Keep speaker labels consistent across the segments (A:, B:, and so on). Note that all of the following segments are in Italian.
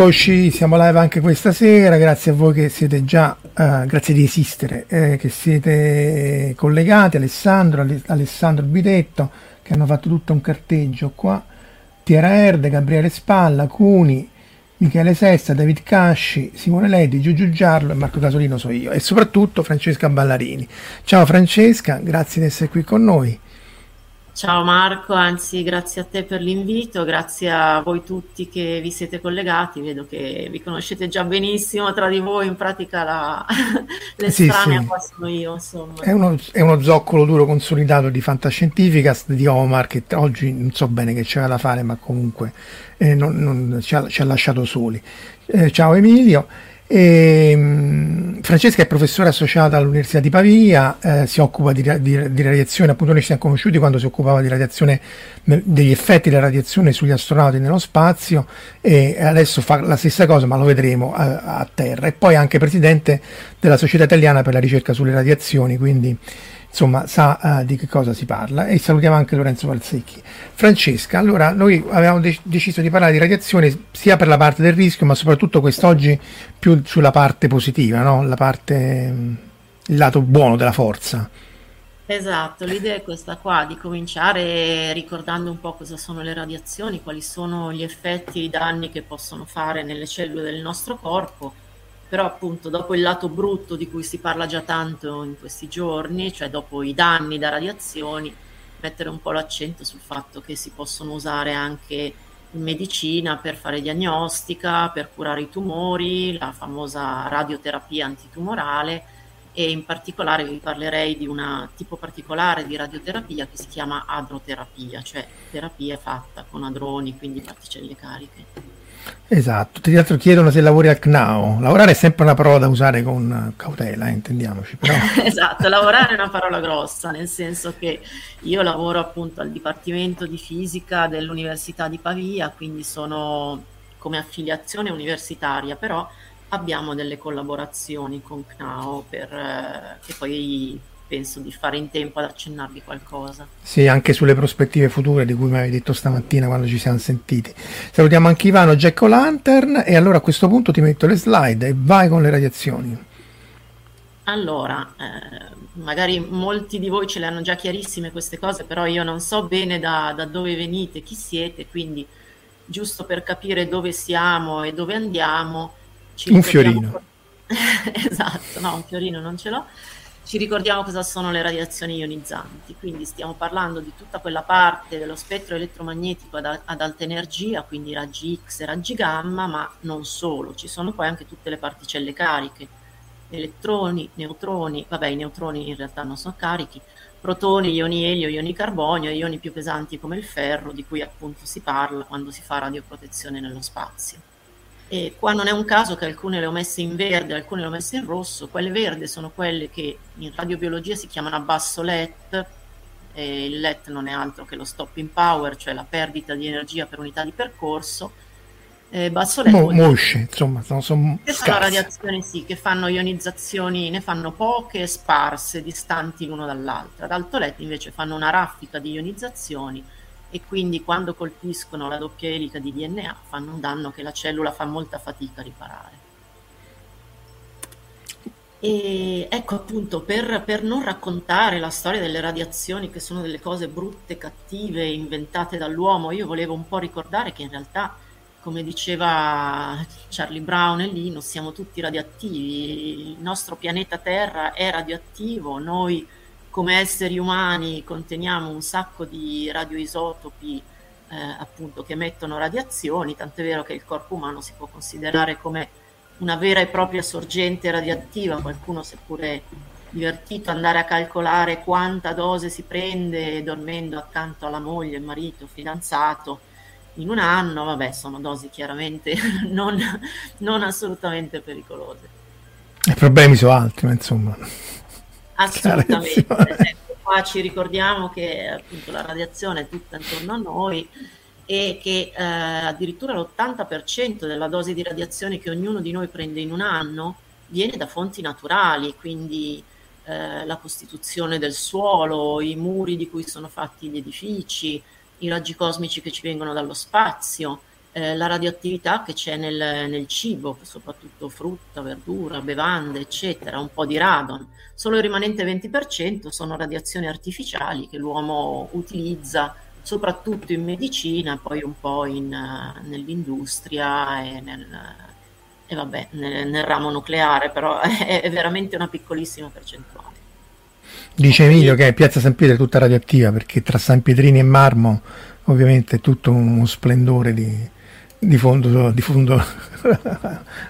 A: Eccoci, siamo live anche questa sera, grazie a voi che siete già, uh, grazie di esistere, eh, che siete collegati, Alessandro, Alessandro Bidetto, che hanno fatto tutto un carteggio qua, Tiera Erde, Gabriele Spalla, Cuni, Michele Sessa, David Casci, Simone Ledi, Giugiu Giarlo e Marco Casolino so io, e soprattutto Francesca Ballarini. Ciao Francesca, grazie di essere qui con noi.
B: Ciao Marco, anzi grazie a te per l'invito, grazie a voi tutti che vi siete collegati, vedo che vi conoscete già benissimo tra di voi, in pratica la, l'estranea sì, sì. qua sono io. Insomma.
A: È, uno, è uno zoccolo duro consolidato di Fantascientificast di Omar che oggi non so bene che c'era da fare ma comunque eh, non, non, ci, ha, ci, ha, lasciato soli. Eh, ciao Emilio. E, um, Francesca è professore associata all'Università di Pavia, eh, si occupa di, di, di, radiazione, appunto noi ci siamo conosciuti quando si occupava di radiazione, degli effetti della radiazione sugli astronauti nello spazio e adesso fa la stessa cosa ma lo vedremo a, a terra. E poi anche presidente della Società Italiana per la ricerca sulle radiazioni, quindi insomma sa uh, di che cosa si parla e salutiamo anche Lorenzo Valsecchi. Francesca, allora noi avevamo de- deciso di parlare di radiazione sia per la parte del rischio ma soprattutto quest'oggi più sulla parte positiva, no? la parte, il lato buono della forza.
B: Esatto, l'idea è questa qua, di cominciare ricordando un po' cosa sono le radiazioni, quali sono gli effetti, i danni che possono fare nelle cellule del nostro corpo però appunto dopo il lato brutto di cui si parla già tanto in questi giorni, cioè dopo i danni da radiazioni, mettere un po' l'accento sul fatto che si possono usare anche in medicina per fare diagnostica, per curare i tumori, la famosa radioterapia antitumorale e in particolare vi parlerei di un tipo particolare di radioterapia che si chiama adroterapia, cioè terapia fatta con adroni, quindi particelle cariche.
A: Esatto, tra l'altro chiedono se lavori al CNAO. Lavorare è sempre una parola da usare con cautela, eh, intendiamoci. Però.
B: esatto, lavorare è una parola grossa, nel senso che io lavoro appunto al Dipartimento di Fisica dell'Università di Pavia, quindi sono come affiliazione universitaria, però abbiamo delle collaborazioni con CNAO per, eh, che poi penso di fare in tempo ad accennarvi qualcosa.
A: Sì, anche sulle prospettive future di cui mi avevi detto stamattina quando ci siamo sentiti. Salutiamo anche Ivano Jack Lantern e allora a questo punto ti metto le slide e vai con le radiazioni.
B: Allora, eh, magari molti di voi ce le hanno già chiarissime queste cose, però io non so bene da, da dove venite, chi siete, quindi giusto per capire dove siamo e dove andiamo.
A: un fiorino.
B: esatto, no, un fiorino non ce l'ho ci ricordiamo cosa sono le radiazioni ionizzanti, quindi stiamo parlando di tutta quella parte dello spettro elettromagnetico ad, ad alta energia, quindi raggi X e raggi gamma, ma non solo, ci sono poi anche tutte le particelle cariche, elettroni, neutroni, vabbè i neutroni in realtà non sono carichi, protoni, ioni elio, ioni carbonio e ioni più pesanti come il ferro, di cui appunto si parla quando si fa radioprotezione nello spazio. E qua non è un caso che alcune le ho messe in verde, alcune le ho messe in rosso. Quelle verde sono quelle che in radiobiologia si chiamano a basso LET. E il LET non è altro che lo stop in power, cioè la perdita di energia per unità di percorso.
A: Eh, basso LET Mo- mosce, insomma, sono, sono
B: che fanno radiazioni, sì, che fanno ionizzazioni, ne fanno poche, sparse, distanti l'uno dall'altra. Ad alto LET invece fanno una raffica di ionizzazioni e quindi quando colpiscono la doppia elica di DNA fanno un danno che la cellula fa molta fatica a riparare. E ecco appunto per, per, non raccontare la storia delle radiazioni che sono delle cose brutte, cattive, inventate dall'uomo, io volevo un po' ricordare che in realtà, come diceva Charlie Brown e Linus, siamo tutti radioattivi, il nostro pianeta Terra è radioattivo, noi come esseri umani conteniamo un sacco di radioisotopi eh, appunto che emettono radiazioni, tant'è vero che il corpo umano si può considerare come una vera e propria sorgente radioattiva, qualcuno si è pure divertito andare a calcolare quanta dose si prende dormendo accanto alla moglie, marito, fidanzato in un anno, vabbè sono dosi chiaramente non, non assolutamente pericolose.
A: I problemi sono altri, ma insomma.
B: Assolutamente. Ecco, qua ci ricordiamo che appunto la radiazione è tutta intorno a noi e che eh, addirittura l'80% della dose di radiazione che ognuno di noi prende in un anno viene da fonti naturali, quindi eh, la costituzione del suolo, i muri di cui sono fatti gli edifici, i raggi cosmici che ci vengono dallo spazio, eh, la radioattività che c'è nel, nel, cibo, soprattutto frutta, verdura, bevande, eccetera, un po' di radon. Solo il rimanente 20% sono radiazioni artificiali che l'uomo utilizza soprattutto in medicina, poi un po' in, uh, nell'industria e, nel, e vabbè, nel, nel, ramo nucleare, però è, è veramente una piccolissima percentuale.
A: Dice Emilio che Piazza San Pietro è tutta radioattiva perché tra San Pietrini e Marmo ovviamente è tutto uno splendore di, di fondo, di fondo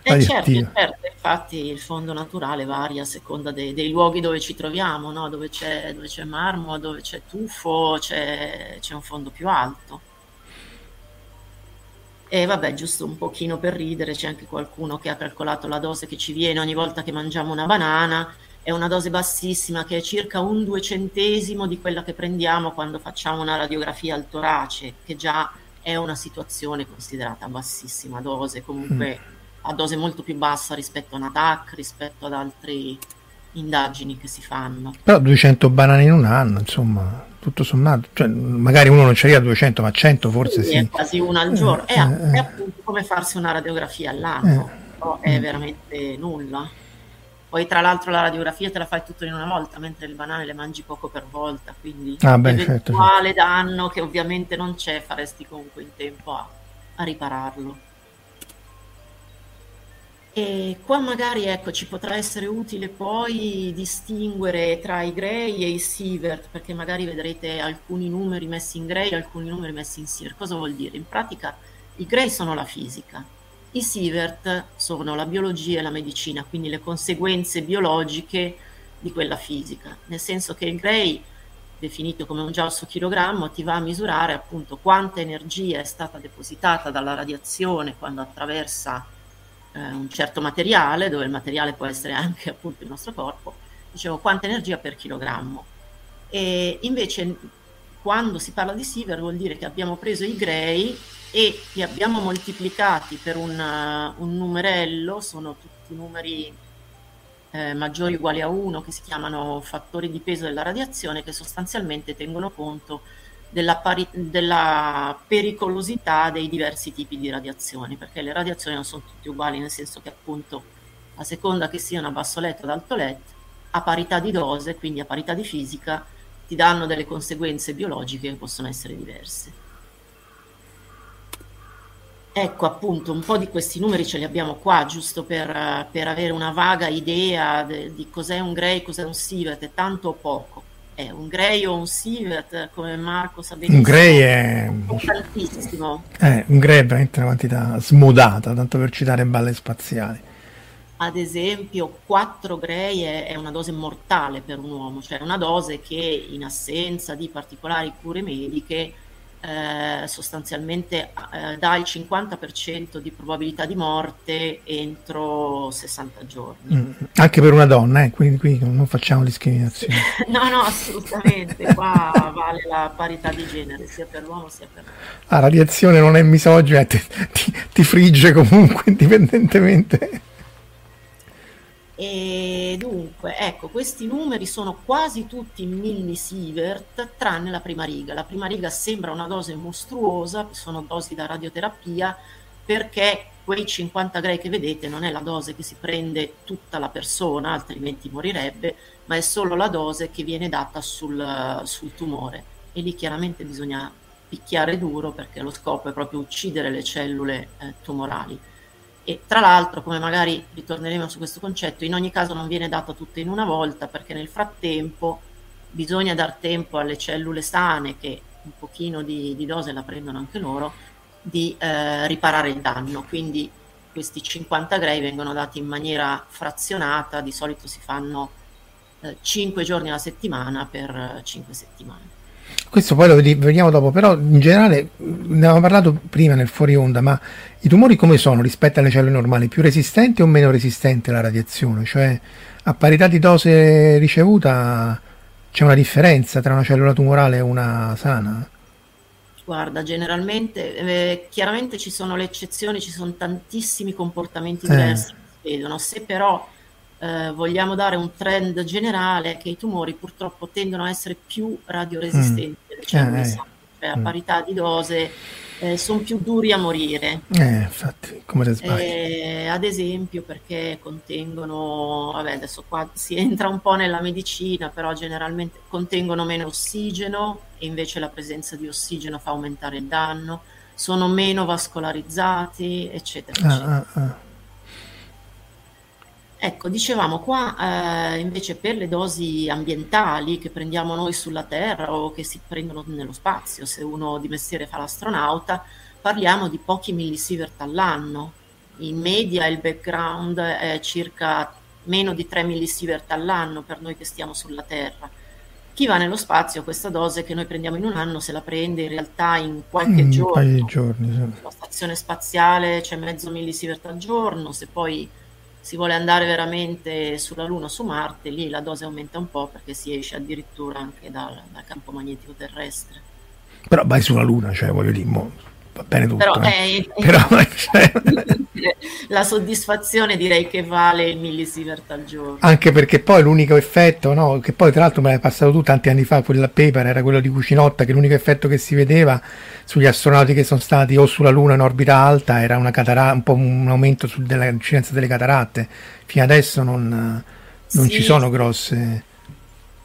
B: eh certo, certo, infatti il fondo naturale varia a seconda dei, dei luoghi dove ci troviamo, no? dove, c'è, dove, c'è, marmo, dove c'è tuffo, c'è, c'è un fondo più alto. E vabbè, giusto un pochino per ridere, c'è anche qualcuno che ha calcolato la dose che ci viene ogni volta che mangiamo una banana, è una dose bassissima che è circa un duecentesimo di quella che prendiamo quando facciamo una radiografia al torace, che già è una situazione considerata bassissima dose, comunque mm. a dose molto più bassa rispetto a una TAC, rispetto ad altre indagini che si fanno.
A: Però 200 banane in un anno, insomma, tutto sommato, cioè, magari uno non ci arriva a 200, ma 100 forse sì.
B: È quasi una al giorno, eh, è, eh, è, appunto come farsi una radiografia all'anno, eh, però è veramente nulla. Poi tra l'altro la radiografia te la fai tutto in una volta, mentre le banane le mangi poco per volta, quindi ah, beh, l'eventuale certo, certo. danno che ovviamente non c'è faresti comunque in tempo a, a ripararlo. E qua magari ecco, ci potrà essere utile poi distinguere tra i gray e i sievert, perché magari vedrete alcuni numeri messi in gray e alcuni numeri messi in sievert. Cosa vuol dire? In pratica i gray sono la fisica, i sievert sono la biologia e la medicina, quindi le conseguenze biologiche di quella fisica, nel senso che il Gray, definito come un su chilogrammo, ti va a misurare appunto quanta energia è stata depositata dalla radiazione quando attraversa eh, un certo materiale, dove il materiale può essere anche appunto il nostro corpo, dicevo quanta energia per chilogrammo. E invece quando si parla di Siever vuol dire che abbiamo preso i Gray e li abbiamo moltiplicati per un, uh, un numerello, sono tutti numeri eh, maggiori o uguali a 1 che si chiamano fattori di peso della radiazione che sostanzialmente tengono conto della, pari- della, pericolosità dei diversi tipi di radiazioni, perché le radiazioni non sono tutte uguali, nel senso che appunto a seconda che siano a basso letto o ad alto letto, a parità di dose, quindi a parità di fisica, ti danno delle conseguenze biologiche che possono essere diverse. Ecco, appunto, un po' di questi numeri ce li abbiamo qua, giusto per, per avere una vaga idea de, di cos'è un Gray, cos'è un Sievert, è tanto o poco. È un Gray o un Sievert, come Marco sa benissimo.
A: Un Gray è...
B: Tantissimo.
A: Eh, un Gray è veramente una quantità smodata, tanto per citare balle spaziali.
B: Ad esempio, 4 Gray è, è una dose mortale per un uomo, cioè una dose che in assenza di particolari cure mediche eh, sostanzialmente eh, dà il 50% di probabilità di morte entro 60 giorni.
A: Mm, anche per una donna, eh? quindi qui non facciamo discriminazioni.
B: no, no, assolutamente, qua vale la parità di genere, sia per l'uomo sia per l'uomo.
A: La radiazione non è misogina, ti, ti, ti frigge comunque indipendentemente.
B: E dunque, ecco, questi numeri sono quasi tutti millisievert, tranne la prima riga. La prima riga sembra una dose mostruosa, sono dosi da radioterapia, perché quei 50 gray che vedete non è la dose che si prende tutta la persona, altrimenti morirebbe, ma è solo la dose che viene data sul, sul tumore. E lì chiaramente bisogna picchiare duro perché lo scopo è proprio uccidere le cellule eh, tumorali e tra l'altro, come magari ritorneremo su questo concetto, in ogni caso non viene data tutta in una volta perché nel frattempo bisogna dar tempo alle cellule sane che un pochino di, di dose la prendono anche loro di eh, riparare il danno. Quindi questi 50 gray vengono dati in maniera frazionata, di solito si fanno eh, 5 giorni alla settimana per 5 settimane.
A: Questo poi lo vediamo dopo, però in generale ne avevamo parlato prima nel fuori onda, ma i tumori come sono rispetto alle cellule normali? Più resistenti o meno resistenti alla radiazione? Cioè a parità di dose ricevuta c'è una differenza tra una cellula tumorale e una sana?
B: Guarda, generalmente, eh, chiaramente ci sono le eccezioni, ci sono tantissimi comportamenti eh. diversi eh. che si vedono, se però eh, vogliamo dare un trend generale che i tumori purtroppo tendono a essere più radioresistenti mm. cellule eh, sane, cioè a mm. parità di dose eh, sono più duri a morire.
A: Eh, infatti, come te sbagli.
B: Eh, ad esempio perché contengono, vabbè adesso qua si entra un po' nella medicina, però generalmente contengono meno ossigeno e invece la presenza di ossigeno fa aumentare il danno, sono meno vascolarizzati, eccetera. Ah, eccetera. Ah, ah. Ecco, dicevamo qua eh, invece per le dosi ambientali che prendiamo noi sulla Terra o che si prendono nello spazio, se uno di mestiere fa l'astronauta, parliamo di pochi millisievert all'anno. In media il background è circa meno di 3 millisievert all'anno per noi che stiamo sulla Terra. Chi va nello spazio questa dose che noi prendiamo in un anno se la prende in realtà in qualche
A: mm,
B: giorno.
A: Giorni, sì.
B: Sulla stazione spaziale c'è mezzo millisievert al giorno, se poi si vuole andare veramente sulla Luna, su Marte, lì la dose aumenta un po' perché si esce addirittura anche dal, dal campo magnetico terrestre.
A: Però vai sulla Luna, cioè voglio dire, mo, va bene tutto.
B: Però,
A: eh.
B: Eh, Però cioè... la soddisfazione direi che vale il millisievert al giorno.
A: Anche perché poi l'unico effetto, no, che poi tra l'altro me l'hai passato tu tanti anni fa, quella paper era quello di Cucinotta, che l'unico effetto che si vedeva sugli astronauti che sono stati o sulla Luna in orbita alta era una catara- un po' un aumento sul, dell'incidenza delle cataratte. Fino adesso non, non sì. ci sono grosse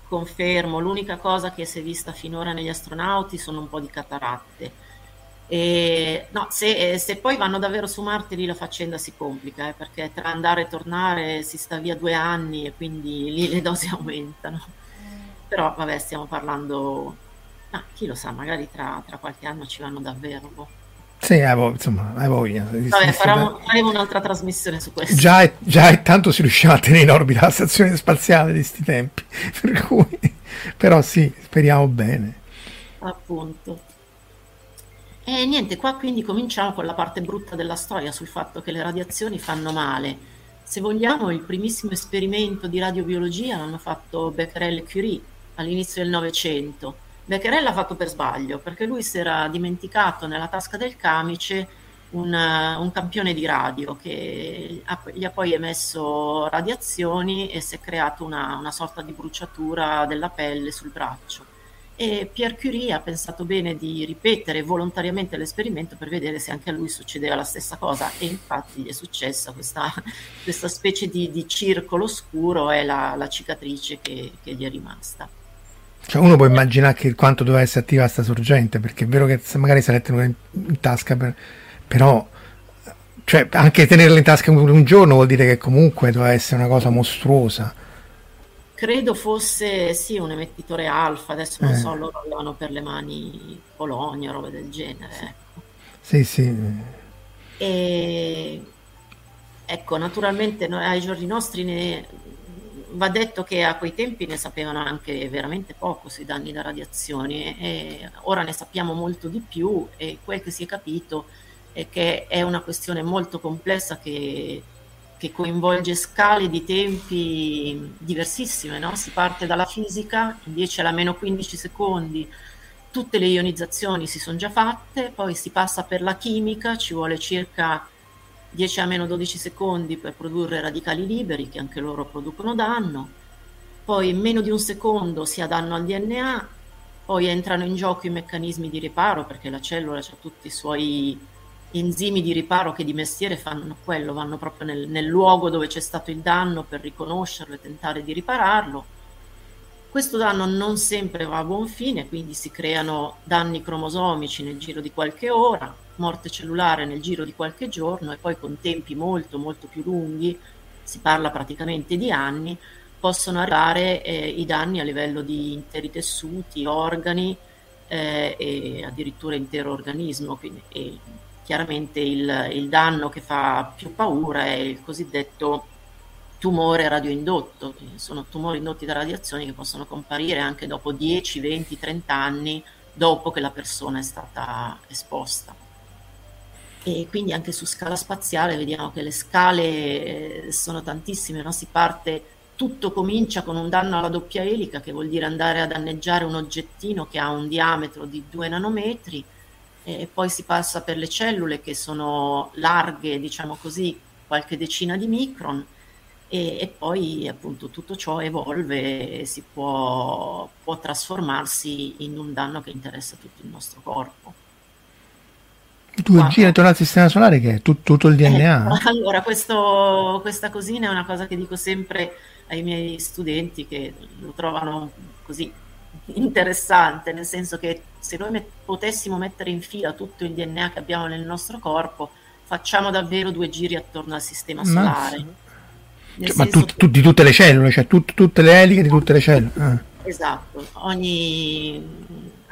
B: confermo, l'unica cosa che si è vista finora negli astronauti sono un po' di cataratte e, no, se, eh, se, poi vanno davvero su Marte lì la faccenda si complica, eh, perché tra andare e tornare si sta via due anni e quindi lì le dosi aumentano. Però vabbè, stiamo parlando, ah, chi lo sa, magari tra, tra qualche anno ci vanno davvero. Boh.
A: Sì, avevo, insomma, hai voglia.
B: Vabbè, faremo, faremo, un'altra trasmissione su questo.
A: Già, è, già è tanto si riusciva a tenere in orbita la stazione spaziale di questi tempi, per cui, però sì, speriamo bene.
B: Appunto. E niente, qua quindi cominciamo con la parte brutta della storia sul fatto che le radiazioni fanno male. Se vogliamo, il primissimo esperimento di radiobiologia l'hanno fatto Becquerel e Curie all'inizio del Novecento Becquerel l'ha fatto per sbaglio perché lui si era dimenticato nella tasca del camice un, un campione di radio che gli ha poi emesso radiazioni e si è creato una, una sorta di bruciatura della pelle sul braccio. E Pierre Curie ha pensato bene di ripetere volontariamente l'esperimento per vedere se anche a lui succedeva la stessa cosa e infatti gli è successa questa, questa specie di, di, circolo scuro e la, la cicatrice che, che gli è rimasta.
A: Cioè uno può immaginare che quanto doveva essere attiva questa sorgente, perché è vero che magari se l'è tenuta in, in tasca, per, però cioè, anche tenerla in tasca un, un giorno vuol dire che comunque doveva essere una cosa mostruosa.
B: Credo fosse sì un emettitore alfa, adesso non eh. so, loro avevano per le mani Polonia, roba del genere. Ecco.
A: Sì, sì.
B: E ecco, naturalmente noi, ai giorni nostri ne, va detto che a quei tempi ne sapevano anche veramente poco sui danni da radiazioni e ora ne sappiamo molto di più e quel che si è capito è che è una questione molto complessa che, che coinvolge scale di tempi diversissime, no? si parte dalla fisica, 10 alla meno 15 secondi, tutte le ionizzazioni si sono già fatte, poi si passa per la chimica, ci vuole circa 10 a meno 12 secondi per produrre radicali liberi che anche loro producono danno, poi in meno di un secondo si ha danno al DNA, poi entrano in gioco i meccanismi di riparo perché la cellula ha tutti i suoi enzimi di riparo che di mestiere fanno quello, vanno proprio nel, nel luogo dove c'è stato il danno per riconoscerlo e tentare di ripararlo. Questo danno non sempre va a buon fine, quindi si creano danni cromosomici nel giro di qualche ora, morte cellulare nel giro di qualche giorno e poi con tempi molto molto più lunghi, si parla praticamente di anni, possono arrivare eh, i danni a livello di interi tessuti, organi eh, e addirittura intero organismo. Quindi, e chiaramente il, il danno che fa più paura è il cosiddetto tumore radioindotto, sono tumori indotti da radiazioni che possono comparire anche dopo 10, 20, 30 anni dopo che la persona è stata esposta e quindi anche su scala spaziale vediamo che le scale eh, sono tantissime, no? si parte, tutto comincia con un danno alla doppia elica che vuol dire andare a danneggiare un oggettino che ha un diametro di 2 nanometri e poi si passa per le cellule che sono larghe, diciamo così, qualche decina di micron e, e poi appunto tutto ciò evolve e si può, può trasformarsi in un danno che interessa tutto il nostro corpo.
A: Tu gira intorno al sistema solare che è tutto, tutto il DNA?
B: Eh, allora, questo, questa cosina è una cosa che dico sempre ai miei studenti che lo trovano così interessante, nel senso che se noi met- potessimo mettere in fila tutto il DNA che abbiamo nel nostro corpo, facciamo davvero due giri attorno al sistema solare.
A: Cioè, ma tu, tu, di tutte le cellule, cioè tut, tutte le eliche di tutte le cellule. Ah.
B: Esatto, ogni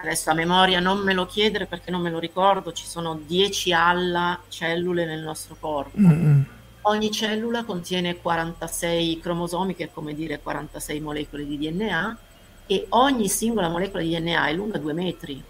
B: adesso a memoria non me lo chiedere perché non me lo ricordo, ci sono 10 alla cellule nel nostro corpo. Mm-hmm. Ogni cellula contiene 46 cromosomi, che è come dire 46 molecole di DNA, e ogni singola molecola di DNA è lunga 2 metri.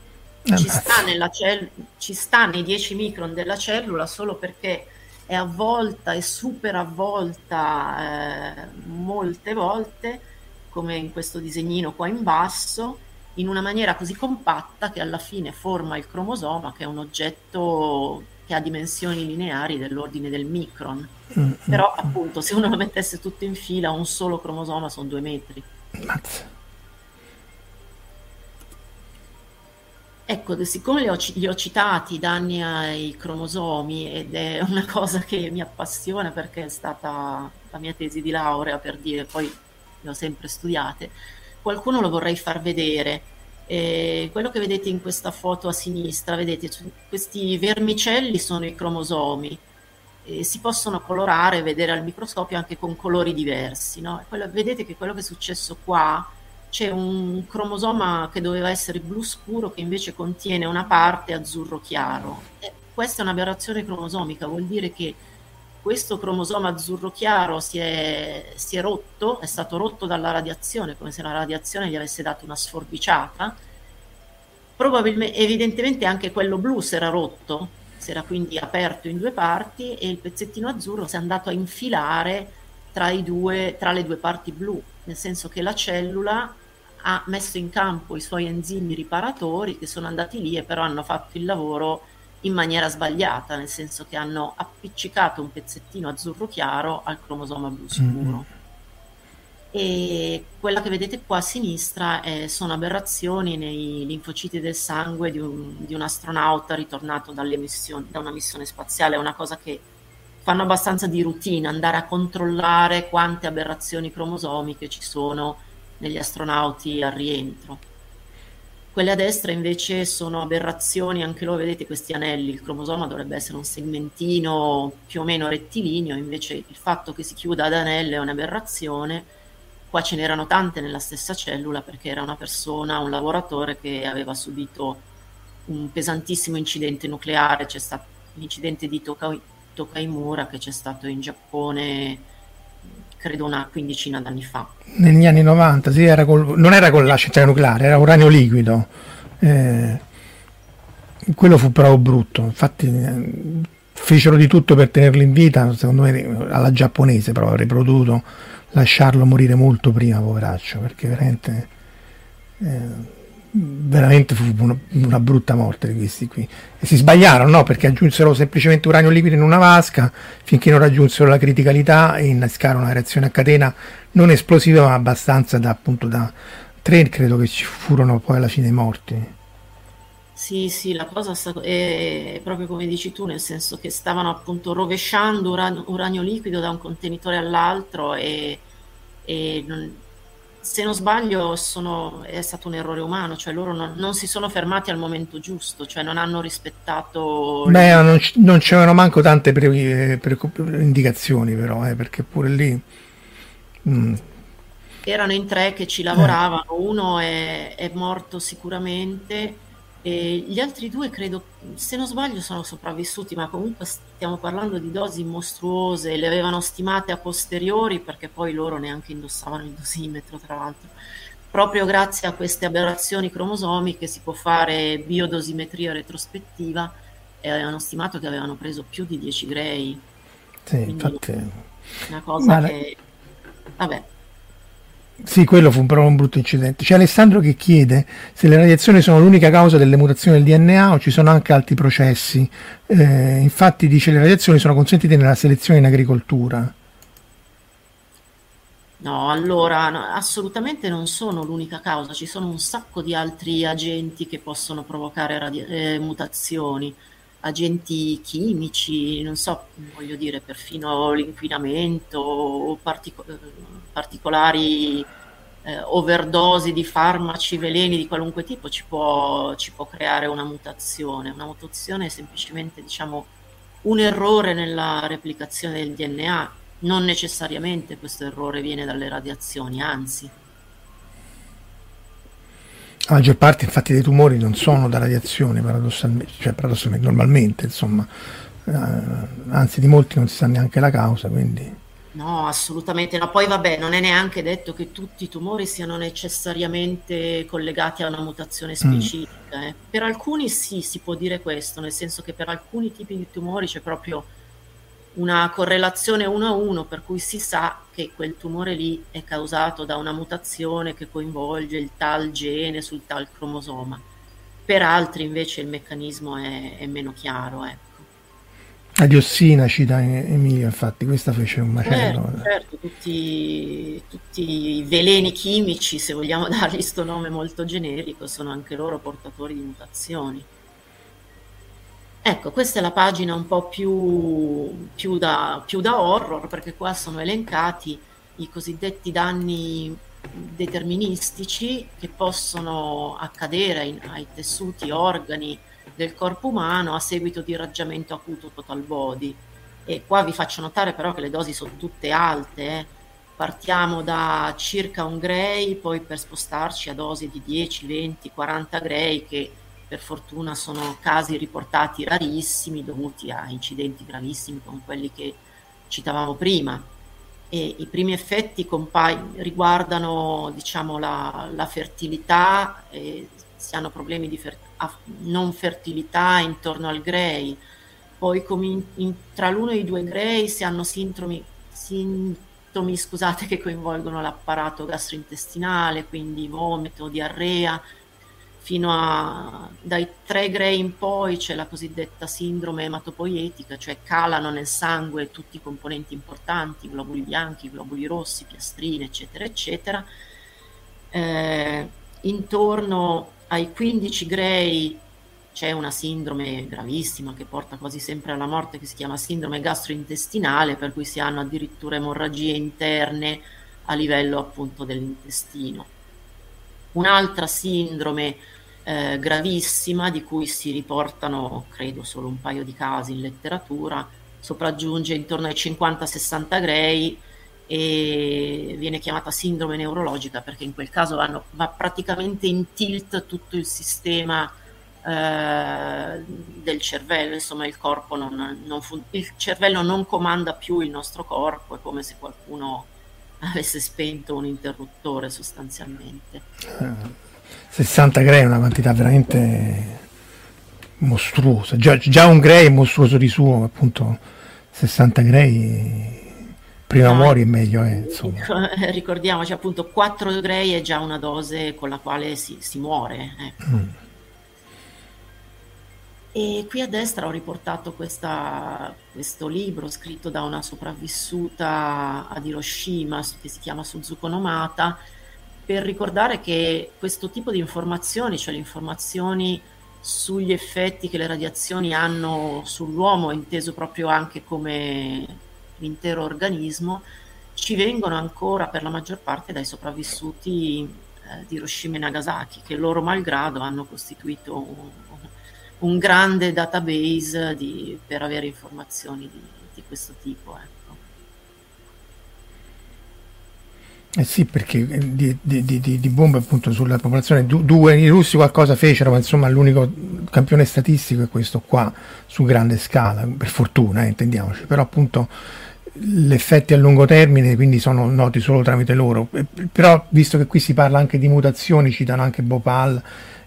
B: Eh ci, sta cell- ci sta nei 10 micron della cellula solo perché è avvolta e super avvolta eh, molte volte, come in questo disegnino qua in basso, in una maniera così compatta che alla fine forma il cromosoma, che è un oggetto che ha dimensioni lineari dell'ordine del micron. Mm-hmm. Però appunto se uno lo mettesse tutto in fila, un solo cromosoma sono due metri. Mazza. Ecco, siccome li ho, li ho, citati i danni ai cromosomi ed è una cosa che mi appassiona perché è stata la mia tesi di laurea per dire, poi le ho sempre studiate, qualcuno lo vorrei far vedere. Eh, quello che vedete in questa foto a sinistra, vedete, questi vermicelli sono i cromosomi. Eh, si possono colorare, vedere al microscopio anche con colori diversi. No? Quello, vedete che quello che è successo qua c'è un cromosoma che doveva essere blu scuro che invece contiene una parte azzurro chiaro. Eh, questa è un'aberrazione cromosomica, vuol dire che questo cromosoma azzurro chiaro si è, si è rotto, è stato rotto dalla radiazione, come se la radiazione gli avesse dato una sforbiciata. Probabilmente, evidentemente anche quello blu si era rotto, si era quindi aperto in due parti e il pezzettino azzurro si è andato a infilare tra, due, tra le due parti blu, nel senso che la cellula ha messo in campo i suoi enzimi riparatori che sono andati lì e però hanno fatto il lavoro in maniera sbagliata, nel senso che hanno appiccicato un pezzettino azzurro chiaro al cromosoma blu scuro. Mm-hmm. E quella che vedete qua a sinistra eh, sono aberrazioni nei linfociti del sangue di un, di un astronauta ritornato da una missione spaziale, è una cosa che fanno abbastanza di routine, andare a controllare quante aberrazioni cromosomiche ci sono negli astronauti al rientro. Quelle a destra invece sono aberrazioni, anche loro vedete questi anelli, il cromosoma dovrebbe essere un segmentino più o meno rettilineo, invece il fatto che si chiuda ad anello è un'aberrazione. Qua ce n'erano tante nella stessa cellula perché era una persona, un lavoratore che aveva subito un pesantissimo incidente nucleare, c'è stato l'incidente di Tokai, Tokaimura che c'è stato in Giappone credo una quindicina d'anni fa.
A: Negli anni 90, sì, era col, non era con la centrale nucleare, era uranio liquido. Eh, quello fu proprio brutto, infatti eh, fecero di tutto per tenerlo in vita, secondo me alla giapponese però avrei potuto lasciarlo morire molto prima, poveraccio, perché veramente... Eh, veramente fu una, una, brutta morte di questi qui. E si sbagliarono, no? Perché aggiunsero semplicemente uranio liquido in una vasca finché non raggiunsero la criticalità e innescarono una reazione a catena non esplosiva ma abbastanza da appunto da tre credo che ci furono poi alla fine morti.
B: Sì, sì, la cosa è proprio come dici tu, nel senso che stavano appunto rovesciando uranio, uranio liquido da un contenitore all'altro e, e non, se non sbaglio sono, è stato un errore umano, cioè loro non, non, si sono fermati al momento giusto, cioè non hanno rispettato...
A: Beh, non, non c'erano manco tante pre, pre, indicazioni però, eh, perché pure lì...
B: Mm. Erano in tre che ci lavoravano, eh. uno è, è morto sicuramente e gli altri due credo, se non sbaglio, sono sopravvissuti, ma comunque stiamo parlando di dosi mostruose, le avevano stimate a posteriori perché poi loro neanche indossavano il dosimetro, tra l'altro. Proprio grazie a queste aberrazioni cromosomiche si può fare biodosimetria retrospettiva e avevano stimato che avevano preso più di 10 grey.
A: Sì, Quindi infatti...
B: Una cosa ma... che... Vabbè,
A: sì, quello fu però un brutto incidente. C'è Alessandro che chiede se le radiazioni sono l'unica causa delle mutazioni del DNA o ci sono anche altri processi. Eh, infatti dice le radiazioni sono consentite nella selezione in agricoltura.
B: No, allora no, assolutamente non sono l'unica causa, ci sono un sacco di altri agenti che possono provocare radi- eh, mutazioni, agenti chimici, non so, voglio dire, perfino l'inquinamento o partico- particolari eh, overdosi di farmaci, veleni di qualunque tipo ci può, ci può creare una mutazione. Una mutazione è semplicemente diciamo, un errore nella replicazione del DNA, non necessariamente questo errore viene dalle radiazioni, anzi.
A: La maggior parte infatti dei tumori non sono da radiazione, paradossalmente, cioè paradossalmente, normalmente, insomma, eh, anzi di molti non si sa neanche la causa, quindi...
B: No, assolutamente no. Poi vabbè, non è neanche detto che tutti i tumori siano necessariamente collegati a una mutazione mm. specifica. Mm. Eh. Per alcuni sì, si può dire questo, nel senso che per alcuni tipi di tumori c'è proprio una correlazione uno a uno, per cui si sa che quel tumore lì è causato da una mutazione che coinvolge il tal gene sul tal cromosoma. Per altri invece il meccanismo è, è meno chiaro. Ecco.
A: La diossina cita Emilio, infatti, questa fece un macello.
B: Certo, certo tutti, tutti, i veleni chimici, se vogliamo dargli questo nome molto generico, sono anche loro portatori di mutazioni. Ecco, questa è la pagina un po' più, più, da, più da horror, perché qua sono elencati i cosiddetti danni deterministici che possono accadere ai, ai tessuti, organi, del corpo umano a seguito di irraggiamento acuto total body. E qua vi faccio notare però che le dosi sono tutte alte, eh. partiamo da circa un gray, poi per spostarci a dosi di 10, 20, 40 gray che per fortuna sono casi riportati rarissimi dovuti a incidenti gravissimi come quelli che citavamo prima. E I primi effetti compa- riguardano diciamo, la, la fertilità, si hanno problemi di fer- non fertilità intorno al grey, poi in, in, tra l'uno e i due grey si hanno sintomi, sintomi scusate, che coinvolgono l'apparato gastrointestinale, quindi vomito, diarrea, fino a dai tre grey in poi c'è la cosiddetta sindrome ematopoietica, cioè calano nel sangue tutti i componenti importanti, globuli bianchi, globuli rossi, piastrine, eccetera, eccetera. Eh, intorno ai 15 grey c'è una sindrome gravissima che porta quasi sempre alla morte che si chiama sindrome gastrointestinale, per cui si hanno addirittura emorragie interne a livello appunto dell'intestino. Un'altra sindrome eh, gravissima di cui si riportano, credo, solo un paio di casi in letteratura, sopraggiunge intorno ai 50-60 grey e viene chiamata sindrome neurologica perché in quel caso vanno, va praticamente in tilt tutto il sistema eh, del cervello, insomma il corpo non, non fun- il cervello non comanda più il nostro corpo, è come se qualcuno avesse spento un interruttore sostanzialmente.
A: 60 grey è una quantità veramente mostruosa, già, già un grey è mostruoso di suo, appunto 60 grey prima no, muori è meglio eh,
B: ricordiamoci appunto 4 grey è già una dose con la quale si, si muore eh. mm. E qui a destra ho riportato questa, questo libro scritto da una sopravvissuta ad Hiroshima che si chiama Suzuko Nomata per ricordare che questo tipo di informazioni, cioè le informazioni sugli effetti che le radiazioni hanno sull'uomo, inteso proprio anche come l'intero organismo, ci vengono ancora per la maggior parte dai sopravvissuti eh, di Hiroshima e Nagasaki, che loro malgrado hanno costituito un, un grande database di, per avere informazioni di, di questo tipo. Ecco.
A: Eh sì, perché eh, di, di, di, di, bombe appunto sulla popolazione, due i russi qualcosa fecero, ma insomma l'unico campione statistico è questo qua su grande scala, per fortuna, eh, intendiamoci, però appunto gli effetti a lungo termine quindi sono noti solo tramite loro, eh, però visto che qui si parla anche di mutazioni, citano anche Bhopal,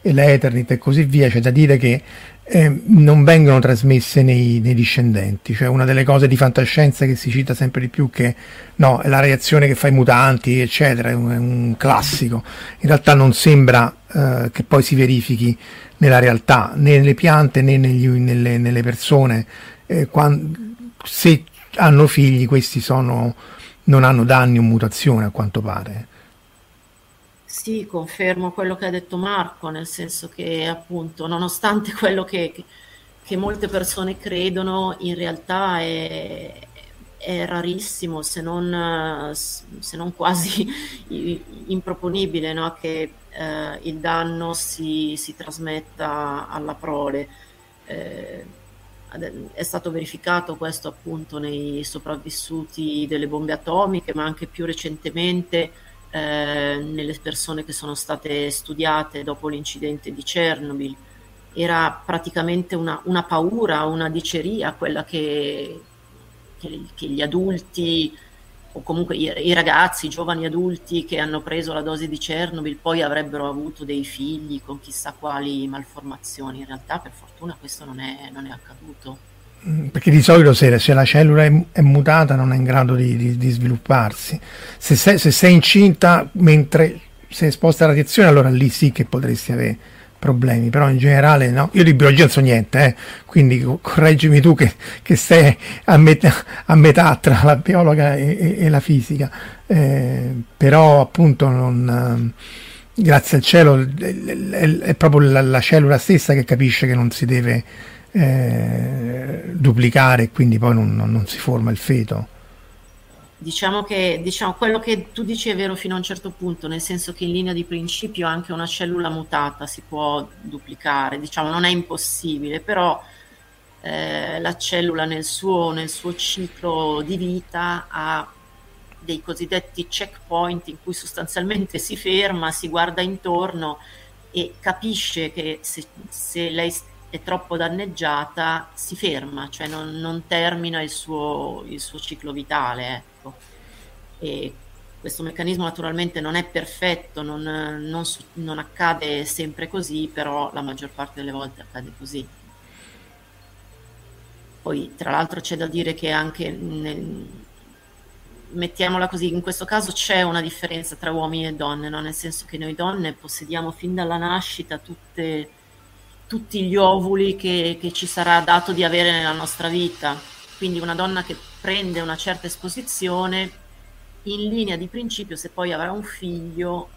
A: e l'Eternit e così via, c'è da dire che eh, non vengono trasmesse nei, nei, discendenti, cioè una delle cose di fantascienza che si cita sempre di più che no, è la reazione che fa i mutanti, eccetera, è un, è un classico. In realtà non sembra eh, che poi si verifichi nella realtà, né nelle piante né negli, nelle, nelle, persone. Eh, quando, se hanno figli, questi sono, non hanno danni o mutazione a quanto pare.
B: Sì, confermo quello che ha detto Marco, nel senso che appunto, nonostante quello che, che molte persone credono, in realtà è, è rarissimo, se non, se non quasi improponibile, no? che eh, il danno si, si, trasmetta alla prole. Eh, è stato verificato questo appunto nei sopravvissuti delle bombe atomiche, ma anche più recentemente eh, nelle persone che sono state studiate dopo l'incidente di Chernobyl. Era praticamente una, una paura, una diceria quella che, che, che, gli adulti o comunque i, i, ragazzi, i giovani adulti che hanno preso la dose di Chernobyl poi avrebbero avuto dei figli con chissà quali malformazioni. In realtà per fortuna questo non è, non è accaduto.
A: Mm, perché di solito se, se la cellula è, è, mutata non è in grado di, di, di svilupparsi. Se sei, se sei, incinta mentre sei esposta alla radiazione, allora lì sì che potresti avere problemi, però in generale no. Io di biologia non so niente, eh? quindi correggimi tu che, che sei a metà, a metà, tra la biologa e, e, e la fisica, eh, però appunto non grazie al cielo è, proprio la, la, cellula stessa che capisce che non si deve eh, duplicare e quindi poi non, non, non, si forma il feto.
B: Diciamo che diciamo, quello che tu dici è vero fino a un certo punto, nel senso che in linea di principio anche una cellula mutata si può duplicare, diciamo non è impossibile, però eh, la cellula nel suo, nel suo ciclo di vita ha dei cosiddetti checkpoint in cui sostanzialmente si ferma, si guarda intorno e capisce che se, se lei è troppo danneggiata si ferma, cioè non, non termina il suo, il suo, ciclo vitale. Ecco. E questo meccanismo naturalmente non è perfetto, non, non, non, accade sempre così, però la maggior parte delle volte accade così. Poi tra l'altro c'è da dire che anche nel, mettiamola così, in questo caso c'è una differenza tra uomini e donne, no? nel senso che noi donne possediamo fin dalla nascita tutte, tutti gli ovuli che, che ci sarà dato di avere nella nostra vita. Quindi una donna che prende una certa esposizione, in linea di principio, se poi avrà un figlio,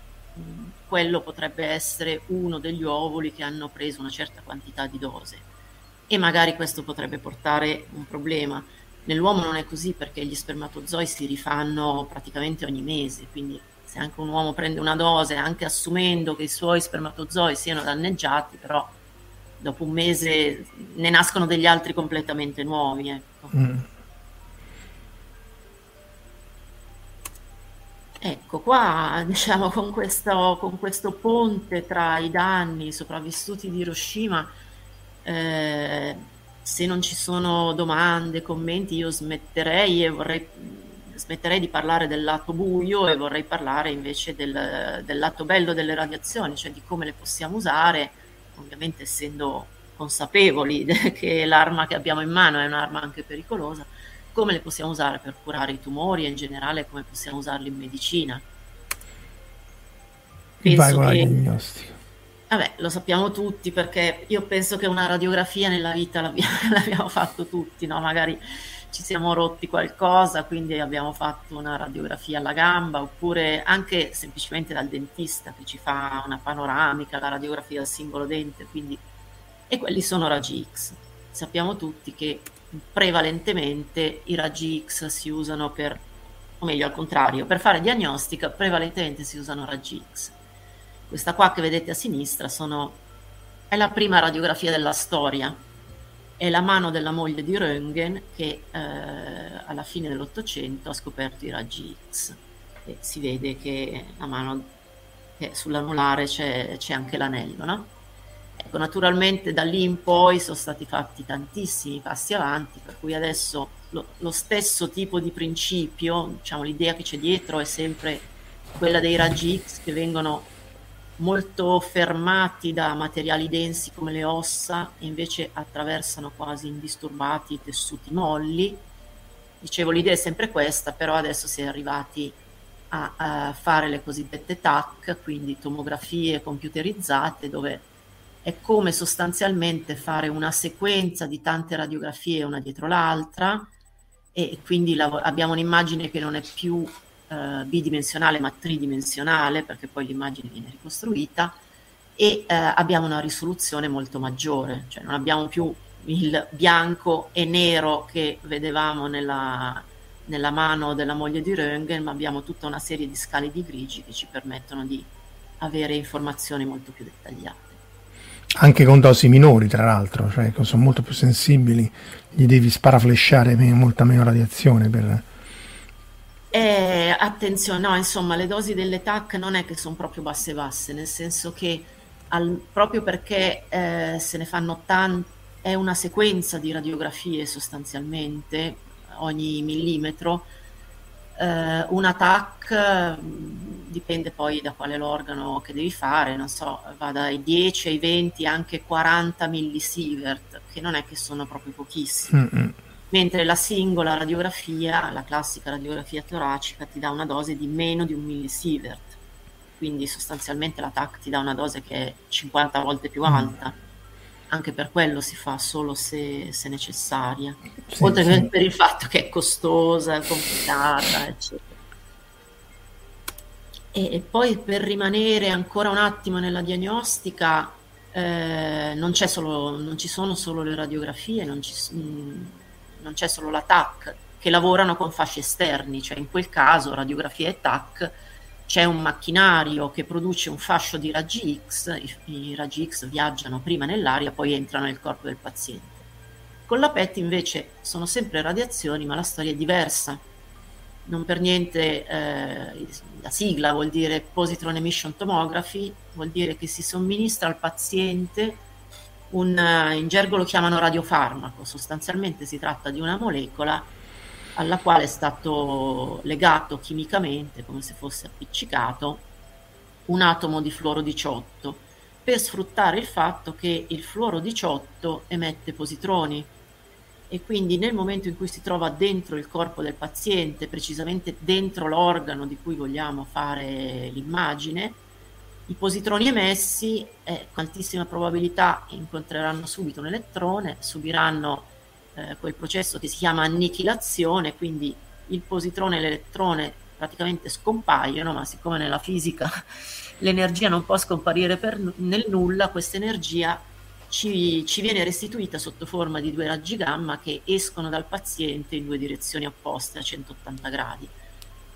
B: quello potrebbe essere uno degli ovuli che hanno preso una certa quantità di dose e magari questo potrebbe portare un problema. Nell'uomo non è così perché gli spermatozoi si rifanno praticamente ogni mese, quindi se anche un uomo prende una dose, anche assumendo che i suoi spermatozoi siano danneggiati, però dopo un mese ne nascono degli altri completamente nuovi. Ecco. Mm. Ecco, qua diciamo con questo, con questo, ponte tra i danni sopravvissuti di Hiroshima, eh, se non ci sono domande, commenti, io smetterei e vorrei smetterei di parlare del lato buio e vorrei parlare invece del, del lato bello delle radiazioni, cioè di come le possiamo usare, ovviamente essendo consapevoli che l'arma che abbiamo in mano è un'arma anche pericolosa, come le possiamo usare per curare i tumori e in generale come possiamo usarle in medicina.
A: Penso Vai la diagnostica.
B: Vabbè, lo sappiamo tutti perché io penso che una radiografia nella vita l'abbiamo, l'abbiamo fatto tutti, no? Magari ci siamo rotti qualcosa, quindi abbiamo fatto una radiografia alla gamba, oppure anche semplicemente dal dentista che ci fa una panoramica, la radiografia del singolo dente, quindi... e quelli sono raggi X. Sappiamo tutti che prevalentemente i raggi X si usano per, o meglio al contrario, per fare diagnostica prevalentemente si usano raggi X questa qua che vedete a sinistra sono, è la prima radiografia della storia, è la mano della moglie di Röntgen che eh, alla fine dell'Ottocento ha scoperto i raggi X e si vede che la mano che sull'anulare c'è, c'è anche l'anello, no? Ecco, naturalmente da lì in poi sono stati fatti tantissimi passi avanti, per cui adesso lo, lo stesso tipo di principio, diciamo l'idea che c'è dietro è sempre quella dei raggi X che vengono molto fermati da materiali densi come le ossa e invece attraversano quasi indisturbati i tessuti molli. Dicevo, l'idea è sempre questa, però adesso si è arrivati a, a fare le cosiddette TAC, quindi tomografie computerizzate, dove è come sostanzialmente fare una sequenza di tante radiografie una dietro l'altra e quindi lav- abbiamo un'immagine che non è più eh, bidimensionale ma tridimensionale perché poi l'immagine viene ricostruita e eh, abbiamo una risoluzione molto maggiore, cioè non abbiamo più il bianco e nero che vedevamo nella, nella mano della moglie di Röntgen, ma abbiamo tutta una serie di scale di grigi che ci permettono di avere informazioni molto più dettagliate.
A: Anche con dosi minori, tra l'altro, cioè sono molto più sensibili, gli devi sparaflesciare molta meno radiazione per,
B: eh, attenzione, no, insomma, le dosi delle TAC non è che sono proprio basse basse, nel senso che al, proprio perché eh, se ne fanno tante, è una sequenza di radiografie sostanzialmente ogni millimetro. Eh, una TAC dipende poi da quale l'organo che devi fare, non so, va dai 10 ai 20, anche 40 millisievert, che non è che sono proprio pochissimi. Mm-hmm mentre la singola radiografia, la classica radiografia toracica, ti dà una dose di meno di un millisievert, quindi sostanzialmente la TAC ti dà una dose che è 50 volte più mm. alta. Anche per quello si fa solo se, se necessaria, sì, oltre sì. che per il fatto che è costosa, complicata, eccetera. E, e poi per rimanere ancora un attimo nella diagnostica, eh, non, solo, non, ci sono solo le radiografie, non ci, mh, mm, non c'è solo la TAC, che lavorano con fasci esterni, cioè in quel caso radiografia e TAC c'è un macchinario che produce un fascio di raggi X, i, i raggi X viaggiano prima nell'aria, poi entrano nel corpo del paziente. Con la PET invece sono sempre radiazioni, ma la storia è diversa. non per niente eh, la sigla vuol dire Positron Emission Tomography, vuol dire che si somministra al paziente un, in gergo lo chiamano radiofarmaco, sostanzialmente si tratta di una molecola alla quale è stato legato chimicamente, come se fosse appiccicato, un atomo di fluoro 18 per sfruttare il fatto che il fluoro 18 emette positroni. E quindi nel momento in cui si trova dentro il corpo del paziente, precisamente dentro l'organo di cui vogliamo fare l'immagine, i positroni emessi eh, con altissima probabilità incontreranno subito un elettrone, subiranno eh, quel processo che si chiama annichilazione, quindi il positrone e l'elettrone praticamente scompaiono, ma siccome nella fisica l'energia non può scomparire per, nel nulla, questa energia ci, ci, viene restituita sotto forma di due raggi gamma che escono dal paziente in due direzioni opposte a 180 gradi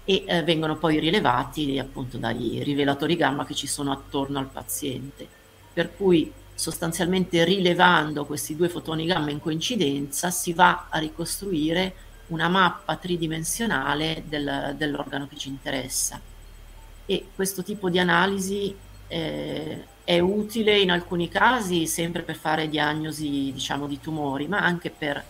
B: e eh, vengono poi rilevati appunto dai rivelatori gamma che ci sono attorno al paziente. Per cui sostanzialmente rilevando questi due fotoni gamma in coincidenza si va a ricostruire una mappa tridimensionale del, dell'organo che ci interessa. E questo tipo di analisi eh, è utile in alcuni casi sempre per fare diagnosi diciamo di tumori, ma anche per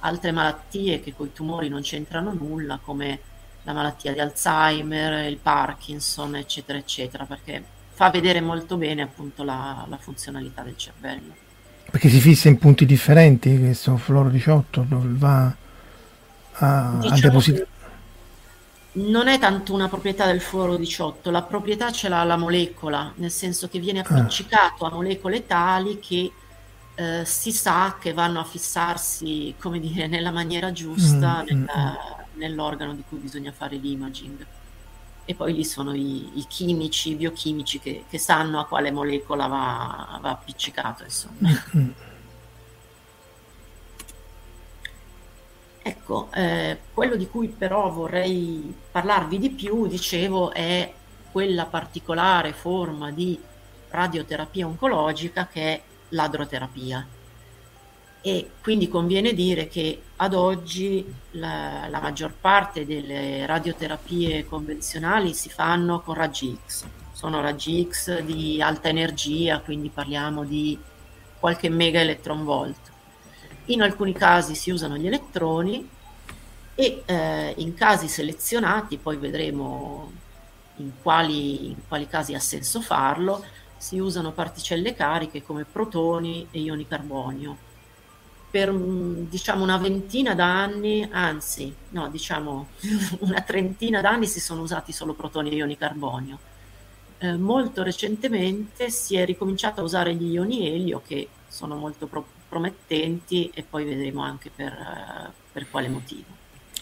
B: altre malattie che con i tumori non c'entrano nulla, come la malattia di Alzheimer, il Parkinson, eccetera, eccetera, perché fa vedere molto bene appunto la, la funzionalità del cervello.
A: Perché si fissa in punti differenti questo fluoro 18 dove va a, diciamo a depositare?
B: Non è tanto una proprietà del fluoro 18, la proprietà ce l'ha la molecola, nel senso che viene ah. appiccicato ah. a molecole tali che eh, si sa che vanno a fissarsi, come dire, nella maniera giusta, mm, mm nella, mm nell'organo di cui bisogna fare l'imaging. E poi lì sono i, i chimici, i biochimici che, che, sanno a quale molecola va, va appiccicato. Insomma. Mm-hmm. Ecco, eh, quello di cui però vorrei parlarvi di più, dicevo, è quella particolare forma di radioterapia oncologica che è l'adroterapia e quindi conviene dire che ad oggi la, la, maggior parte delle radioterapie convenzionali si fanno con raggi X. Sono raggi X di alta energia, quindi parliamo di qualche mega electron volt. In alcuni casi si usano gli elettroni e eh, in casi selezionati, poi vedremo in quali, in quali casi ha senso farlo, si usano particelle cariche come protoni e ioni carbonio per diciamo una ventina d'anni, anzi, no, diciamo una trentina d'anni si sono usati solo protoni e ioni carbonio. Eh, molto recentemente si è ricominciato a usare gli ioni elio che sono molto pro- promettenti e poi vedremo anche per, uh, per quale motivo.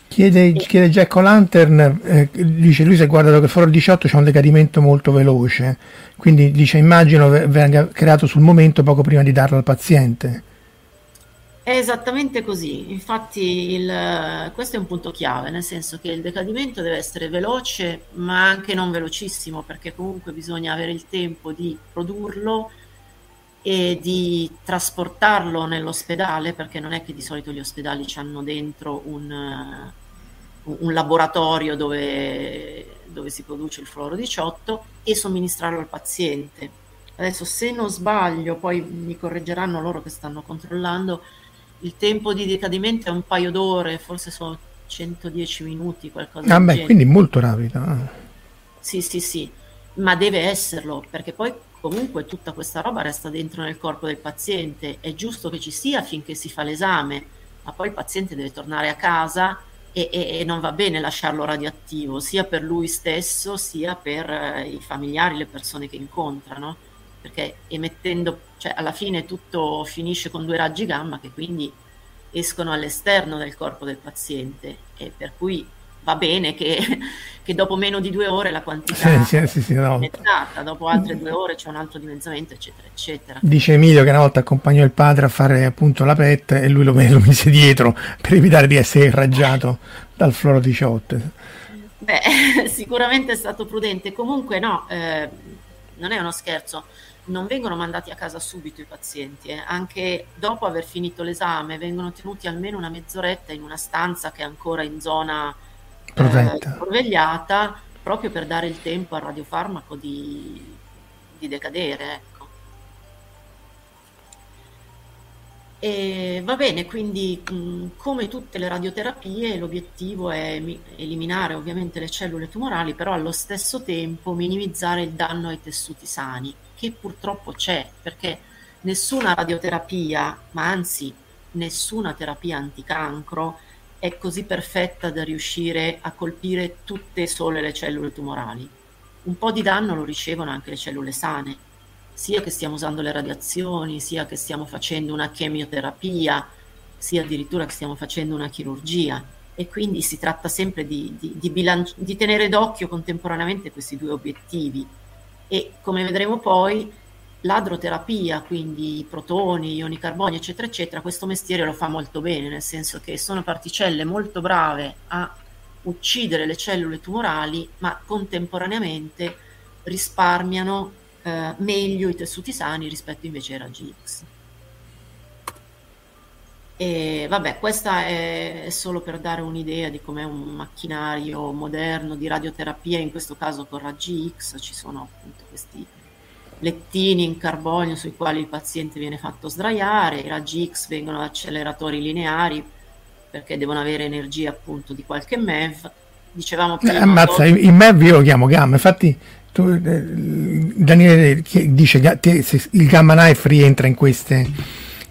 A: Chiede, chiede Jack O'Lantern, eh, dice lui si è guardato che Foro 18 c'è un decadimento molto veloce, quindi dice immagino venga creato sul momento poco prima di darlo al paziente.
B: È esattamente così, infatti il, questo è un punto chiave, nel senso che il decadimento deve essere veloce ma anche non velocissimo perché comunque bisogna avere il tempo di produrlo e di trasportarlo nell'ospedale perché non è che di solito gli ospedali hanno dentro un, un laboratorio dove, dove si produce il fluoro 18 e somministrarlo al paziente. Adesso se non sbaglio, poi mi correggeranno loro che stanno controllando, il tempo di decadimento è un paio d'ore, forse sono 110 minuti, qualcosa
A: ah, beh, quindi molto rapido. Ah.
B: Sì, sì, sì, ma deve esserlo, perché poi comunque tutta questa roba resta dentro nel corpo del paziente. È giusto che ci sia finché si fa l'esame, ma poi il paziente deve tornare a casa e, e, e non va bene lasciarlo radioattivo, sia per lui stesso, sia per eh, i familiari, le persone che incontrano perché emettendo, cioè alla fine tutto finisce con due raggi gamma che quindi escono all'esterno del corpo del paziente e per cui va bene che, che dopo meno di due ore la quantità sì, sì, sì, no. è dimezzata, dopo altre due ore c'è un altro dimezzamento, eccetera, eccetera.
A: Dice Emilio che una volta accompagnò il padre a fare appunto la PET e lui lo, lo mise dietro per evitare di essere irraggiato dal fluoro 18.
B: Beh, sicuramente è stato prudente. Comunque no, eh, non è uno scherzo non vengono mandati a casa subito i pazienti, eh. anche dopo aver finito l'esame vengono tenuti almeno una mezz'oretta in una stanza che è ancora in zona
A: eh,
B: proprio per dare il tempo al radiofarmaco di, di decadere. Ecco. E va bene, quindi mh, come tutte le radioterapie l'obiettivo è mi- eliminare ovviamente le cellule tumorali, però allo stesso tempo minimizzare il danno ai tessuti sani, che purtroppo c'è, perché nessuna radioterapia, ma anzi nessuna terapia anticancro è così perfetta da riuscire a colpire tutte e sole le cellule tumorali. Un po' di danno lo ricevono anche le cellule sane, sia che stiamo usando le radiazioni, sia che stiamo facendo una chemioterapia, sia addirittura che stiamo facendo una chirurgia. E quindi si tratta sempre di, di, di, bilanci- di tenere d'occhio contemporaneamente questi due obiettivi. E come vedremo poi, l'adroterapia, quindi protoni, ioni carbonio, eccetera, eccetera, questo mestiere lo fa molto bene, nel senso che sono particelle molto brave a uccidere le cellule tumorali, ma contemporaneamente risparmiano eh, meglio i tessuti sani rispetto invece ai raggi X. E vabbè, questa è solo per dare un'idea di com'è un macchinario moderno di radioterapia, in questo caso con raggi X, ci sono appunto questi lettini in carbonio sui quali il paziente viene fatto sdraiare, i raggi X vengono da acceleratori lineari perché devono avere energia appunto di qualche MEV. Dicevamo prima...
A: Ammazza, il MEV io lo chiamo gamma, infatti tu, eh, Daniele dice che il gamma knife rientra in, queste,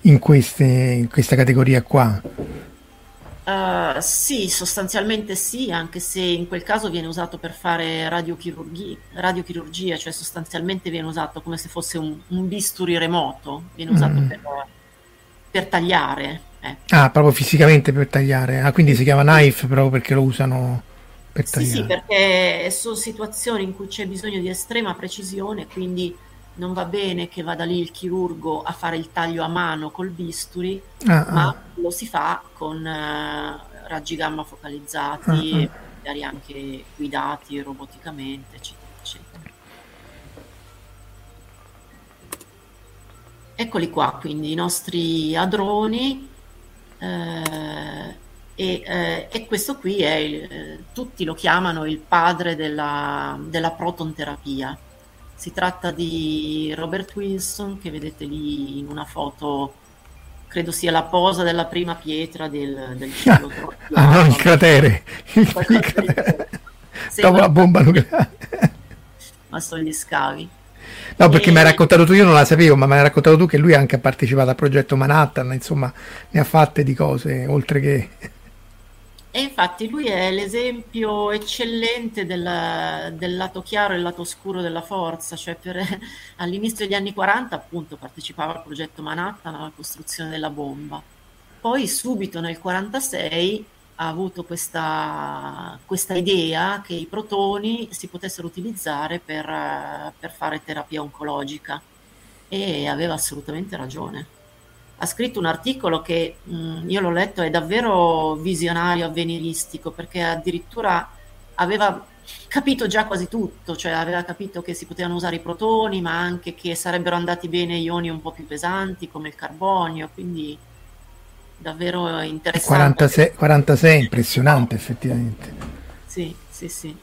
A: in, queste, in questa categoria qua.
B: Uh, sì, sostanzialmente sì, anche se in quel caso viene usato per fare radiochirurgia, radiochirurgia cioè sostanzialmente viene usato come se fosse un, un bisturi remoto, viene usato mm. per, per, tagliare.
A: Eh. Ah, proprio fisicamente per tagliare. Ah, quindi si chiama knife proprio perché lo usano
B: per sì, sì, perché sono situazioni in cui c'è bisogno di estrema precisione, quindi non va bene che vada lì il chirurgo a fare il taglio a mano col bisturi, ah, ma ah. lo si fa con uh, raggi gamma focalizzati, ah, ah, magari anche guidati roboticamente, eccetera, eccetera. Eccoli qua, quindi i nostri adroni. Eh, e, eh, e, questo qui è, il, eh, tutti lo chiamano il padre della, della proton terapia. Si tratta di Robert Wilson, che vedete lì in una foto, credo sia la posa della prima pietra del, del cielo.
A: ah, no, il cratere. Il, cratere. Dopo la bomba nucleare.
B: Ma sono gli scavi.
A: No, perché e... mi hai raccontato tu, io non la sapevo, ma mi hai raccontato tu che lui anche ha partecipato al progetto Manhattan, insomma, ne ha fatte di cose, oltre che...
B: E infatti lui è l'esempio eccellente del, del lato chiaro e il lato oscuro della forza, cioè per, all'inizio degli anni 40 appunto partecipava al progetto Manhattan, alla costruzione della bomba. Poi subito nel 46 ha avuto questa, questa idea che i protoni si potessero utilizzare per, per fare terapia oncologica e aveva assolutamente ragione ha scritto un articolo che mh, mm, io l'ho letto, è davvero visionario, avveniristico, perché addirittura aveva capito già quasi tutto, cioè aveva capito che si potevano usare i protoni, ma anche che sarebbero andati bene ioni un po' più pesanti come il carbonio, quindi davvero interessante.
A: 46, 46 impressionante effettivamente.
B: Sì, sì, sì.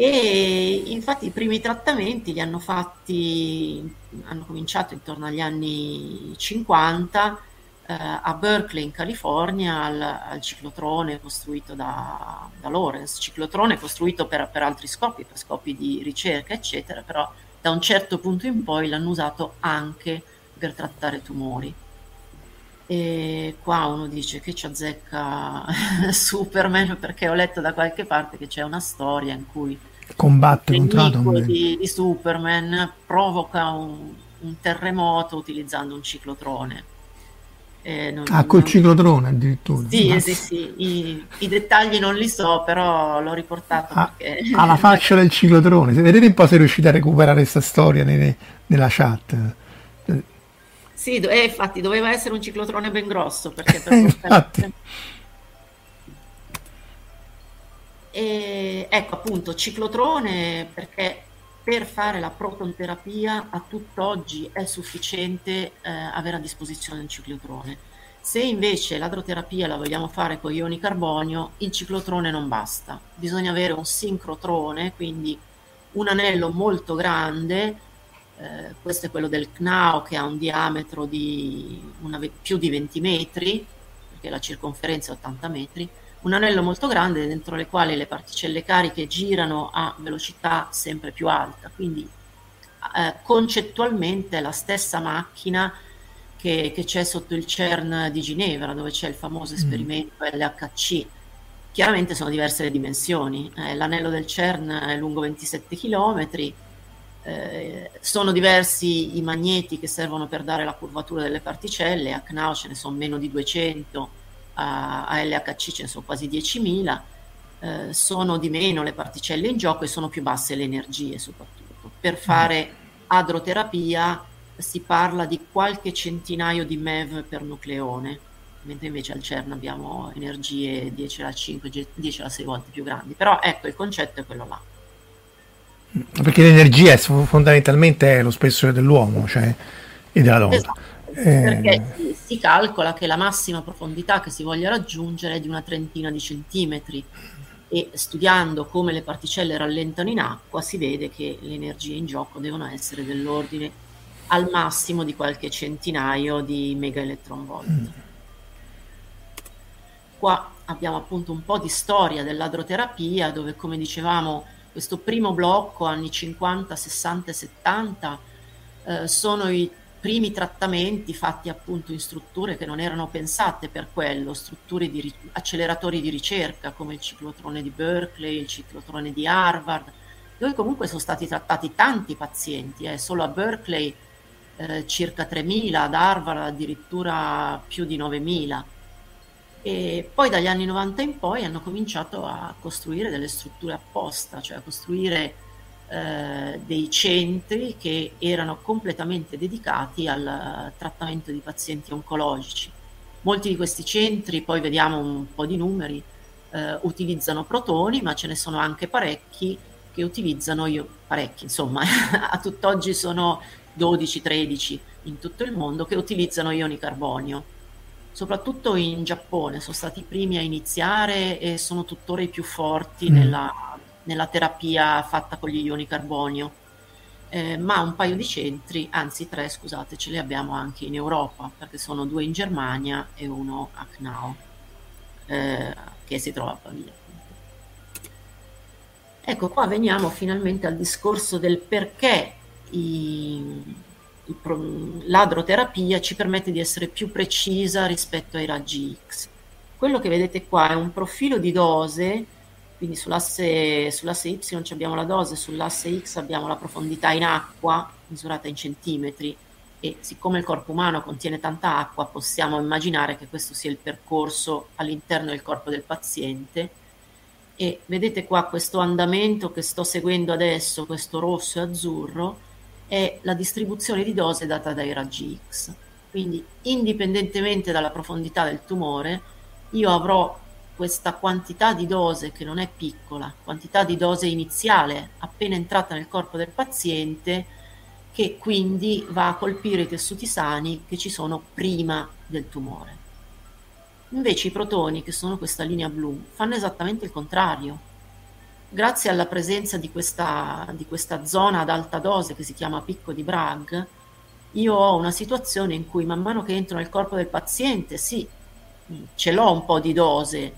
B: E infatti i primi trattamenti li hanno fatti, hanno cominciato intorno agli anni 50 eh, a Berkeley in California al, al ciclotrone costruito da, da, Lawrence, ciclotrone costruito per, per altri scopi, per scopi di ricerca eccetera, però da un certo punto in poi l'hanno usato anche per trattare tumori. E qua uno dice che ci azzecca Superman perché ho letto da qualche parte che c'è una storia in cui
A: combatte contro
B: di, di Superman provoca un, un, terremoto utilizzando un ciclotrone.
A: Eh, non, ah, col non... ciclotrone addirittura.
B: Sì, Ma... sì, sì. I, I, dettagli non li so, però l'ho riportato ah,
A: perché... Alla faccia del ciclotrone. Se vedete un po' se riuscite a recuperare questa storia nelle, nella chat.
B: Sì, eh, infatti doveva essere un ciclotrone ben grosso perché per portare... E, ecco appunto ciclotrone perché per fare la protonterapia a tutt'oggi è sufficiente eh, avere a disposizione il ciclotrone. Se invece l'adroterapia la vogliamo fare con ioni carbonio, il ciclotrone non basta. Bisogna avere un sincrotrone, quindi un anello molto grande, eh, questo è quello del CNAO che ha un diametro di una, più di 20 metri, perché la circonferenza è 80 metri, un anello molto grande dentro le quali le particelle cariche girano a velocità sempre più alta, quindi eh, concettualmente è la stessa macchina che, che, c'è sotto il CERN di Ginevra, dove c'è il famoso mm. esperimento mm. LHC. Chiaramente sono diverse le dimensioni, eh, l'anello del CERN è lungo 27 km, eh, sono diversi i magneti che servono per dare la curvatura delle particelle, a CNAO ce ne sono meno di 200, a, a LHC ce ne sono quasi 10.000, eh, sono di meno le particelle in gioco e sono più basse le energie soprattutto. Per fare adroterapia si parla di qualche centinaio di MeV per nucleone, mentre invece al CERN abbiamo energie 10 alla 5, 10 alla 6 volte più grandi. Però ecco, il concetto è quello là.
A: Perché l'energia è fondamentalmente lo spessore dell'uomo cioè, e della donna.
B: Esatto. Eh... Perché si calcola che la massima profondità che si voglia raggiungere è di una trentina di centimetri e studiando come le particelle rallentano in acqua si vede che le energie in gioco devono essere dell'ordine al massimo di qualche centinaio di mega electron volt. Mm. Qua abbiamo appunto un po' di storia dell'adroterapia dove come dicevamo questo primo blocco anni 50, 60 e 70 eh, sono i primi trattamenti fatti appunto in strutture che non erano pensate per quello, strutture di acceleratori di ricerca come il ciclotrone di Berkeley, il ciclotrone di Harvard, dove comunque sono stati trattati tanti pazienti, eh. solo a Berkeley eh, circa 3.000, ad Harvard addirittura più di 9.000. E poi dagli anni 90 in poi hanno cominciato a costruire delle strutture apposta, cioè a costruire eh, dei centri che erano completamente dedicati al trattamento di pazienti oncologici. Molti di questi centri, poi vediamo un po' di numeri, eh, utilizzano protoni, ma ce ne sono anche parecchi che utilizzano io, parecchi, insomma, a tutt'oggi sono 12-13 in tutto il mondo che utilizzano ioni carbonio. Soprattutto in Giappone sono stati i primi a iniziare e sono tuttora i più forti mm. nella nella terapia fatta con gli ioni carbonio, eh, ma un paio di centri, anzi tre scusate, ce li abbiamo anche in Europa, perché sono due in Germania e uno a Knau, eh, che si trova a Pavia. Ecco, qua veniamo finalmente al discorso del perché i, i, l'adroterapia ci permette di essere più precisa rispetto ai raggi X. Quello che vedete qua è un profilo di dose quindi sull'asse, sull'asse Y abbiamo la dose, sull'asse X abbiamo la profondità in acqua misurata in centimetri e siccome il corpo umano contiene tanta acqua possiamo immaginare che questo sia il percorso all'interno del corpo del paziente e vedete qua questo andamento che sto seguendo adesso, questo rosso e azzurro, è la distribuzione di dose data dai raggi X. Quindi indipendentemente dalla profondità del tumore, io avrò questa quantità di dose che non è piccola, quantità di dose iniziale appena entrata nel corpo del paziente che quindi va a colpire i tessuti sani che ci sono prima del tumore. Invece i protoni, che sono questa linea blu, fanno esattamente il contrario. Grazie alla presenza di questa, di questa zona ad alta dose che si chiama picco di Bragg, io ho una situazione in cui man mano che entro nel corpo del paziente, sì, ce l'ho un po' di dose,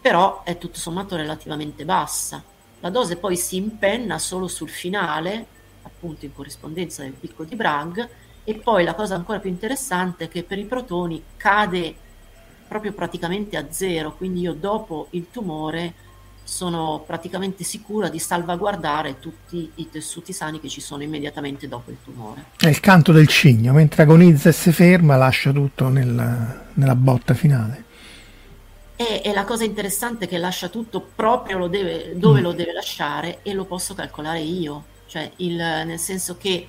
B: però è tutto sommato relativamente bassa. La dose poi si impenna solo sul finale, appunto in corrispondenza del picco di Bragg, e poi la cosa ancora più interessante è che per i protoni cade proprio praticamente a zero, quindi io dopo il tumore sono praticamente sicura di salvaguardare tutti i tessuti sani che ci sono immediatamente dopo il tumore.
A: È il canto del cigno, mentre agonizza e si ferma lascia tutto nella, nella botta finale.
B: E, e, la cosa interessante è che lascia tutto proprio lo deve, dove mm. lo deve lasciare e lo posso calcolare io, cioè il, nel senso che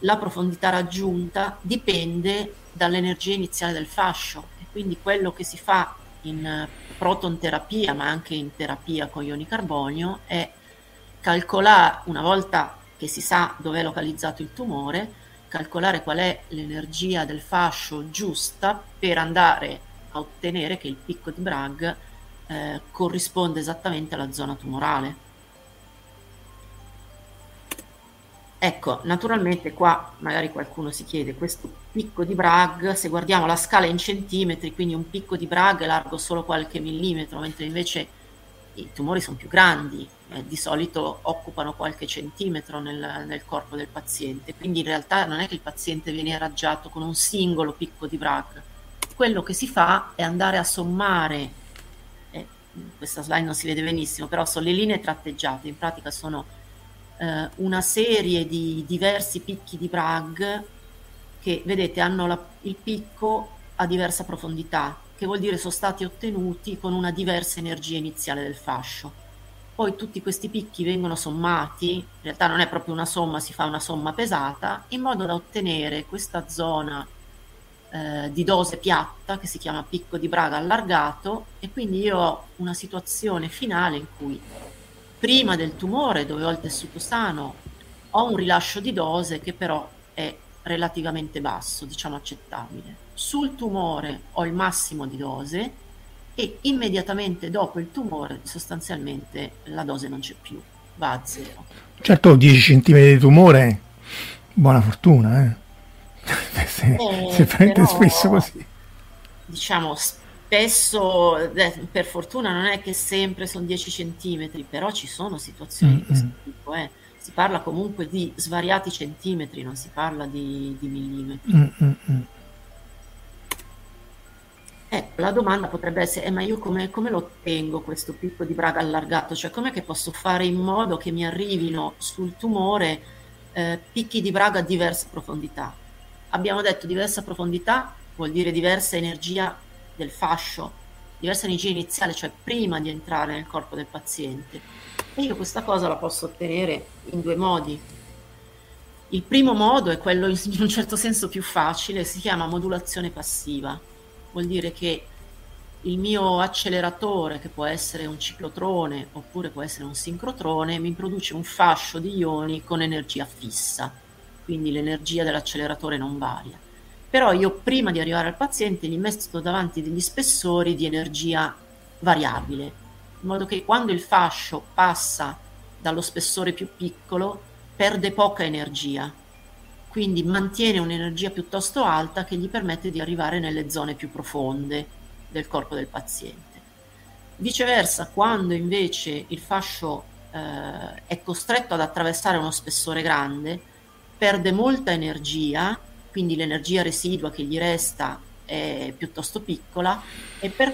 B: la profondità raggiunta dipende dall'energia iniziale del fascio e quindi quello che si fa in proton terapia ma anche in terapia con ioni carbonio è calcolare una volta che si sa dove è localizzato il tumore calcolare qual è l'energia del fascio giusta per andare a ottenere che il picco di Bragg eh, corrisponde esattamente alla zona tumorale. Ecco, naturalmente qua magari qualcuno si chiede, questo picco di Bragg, se guardiamo la scala in centimetri, quindi un picco di Bragg è largo solo qualche millimetro, mentre invece i tumori sono più grandi, eh, di solito occupano qualche centimetro nel, nel, corpo del paziente, quindi in realtà non è che il paziente viene irraggiato con un singolo picco di Bragg, quello che si fa è andare a sommare, eh, questa slide non si vede benissimo, però sono le linee tratteggiate, in pratica sono eh, una serie di diversi picchi di Bragg che vedete hanno la, il picco a diversa profondità, che vuol dire sono stati ottenuti con una diversa energia iniziale del fascio. Poi tutti questi picchi vengono sommati, in realtà non è proprio una somma, si fa una somma pesata, in modo da ottenere questa zona eh, di dose piatta che si chiama picco di Braga allargato e quindi io ho una situazione finale in cui prima del tumore, dove ho il tessuto sano, ho un rilascio di dose che però è relativamente basso, diciamo accettabile. Sul tumore ho il massimo di dose e immediatamente dopo il tumore sostanzialmente la dose non c'è più, va a zero.
A: Certo 10 cm di tumore, buona fortuna, eh? si, eh, si prende spesso così.
B: Diciamo, spesso, eh, per fortuna non è che sempre sono 10 centimetri, però ci sono situazioni di questo tipo. Eh. Si parla comunque di svariati centimetri, non si parla di, di millimetri. Mm-hmm. Ecco, la domanda potrebbe essere, eh, ma io come, come, lo ottengo questo picco di Braga allargato? Cioè, com'è che posso fare in modo che mi arrivino sul tumore eh, picchi di Braga a diversa profondità? Abbiamo detto diversa profondità vuol dire diversa energia del fascio, diversa energia iniziale, cioè prima di entrare nel corpo del paziente. Io questa cosa la posso ottenere in due modi. Il primo modo è quello in un certo senso più facile, si chiama modulazione passiva. Vuol dire che il mio acceleratore, che può essere un ciclotrone oppure può essere un sincrotrone, mi produce un fascio di ioni con energia fissa, quindi l'energia dell'acceleratore non varia però io prima di arrivare al paziente gli metto davanti degli spessori di energia variabile, in modo che quando il fascio passa dallo spessore più piccolo perde poca energia, quindi mantiene un'energia piuttosto alta che gli permette di arrivare nelle zone più profonde del corpo del paziente. Viceversa, quando invece il fascio eh, è costretto ad attraversare uno spessore grande, perde molta energia quindi l'energia residua che gli resta è piuttosto piccola e per,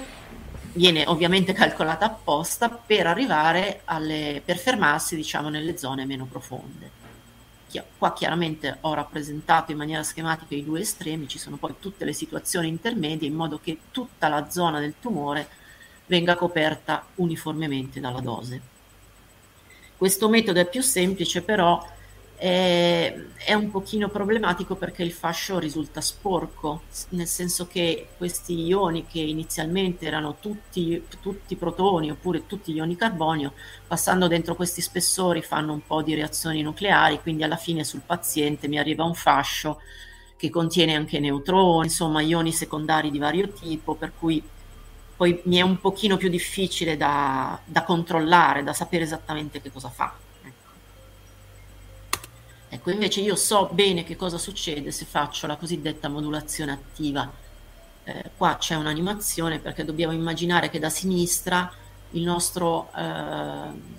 B: viene ovviamente calcolata apposta per arrivare alle, per fermarsi diciamo nelle zone meno profonde. Qua chiaramente ho rappresentato in maniera schematica i due estremi, ci sono poi tutte le situazioni intermedie in modo che tutta la zona del tumore venga coperta uniformemente dalla dose. Questo metodo è più semplice però è, è un pochino problematico perché il fascio risulta sporco, nel senso che questi ioni che inizialmente erano tutti, tutti protoni oppure tutti ioni carbonio, passando dentro questi spessori fanno un po' di reazioni nucleari, quindi alla fine sul paziente mi arriva un fascio che contiene anche neutroni, insomma ioni secondari di vario tipo, per cui poi mi è un pochino più difficile da, da controllare, da sapere esattamente che cosa fa. Ecco, invece io so bene che cosa succede se faccio la cosiddetta modulazione attiva. Eh, qua c'è un'animazione perché dobbiamo immaginare che da sinistra il nostro eh,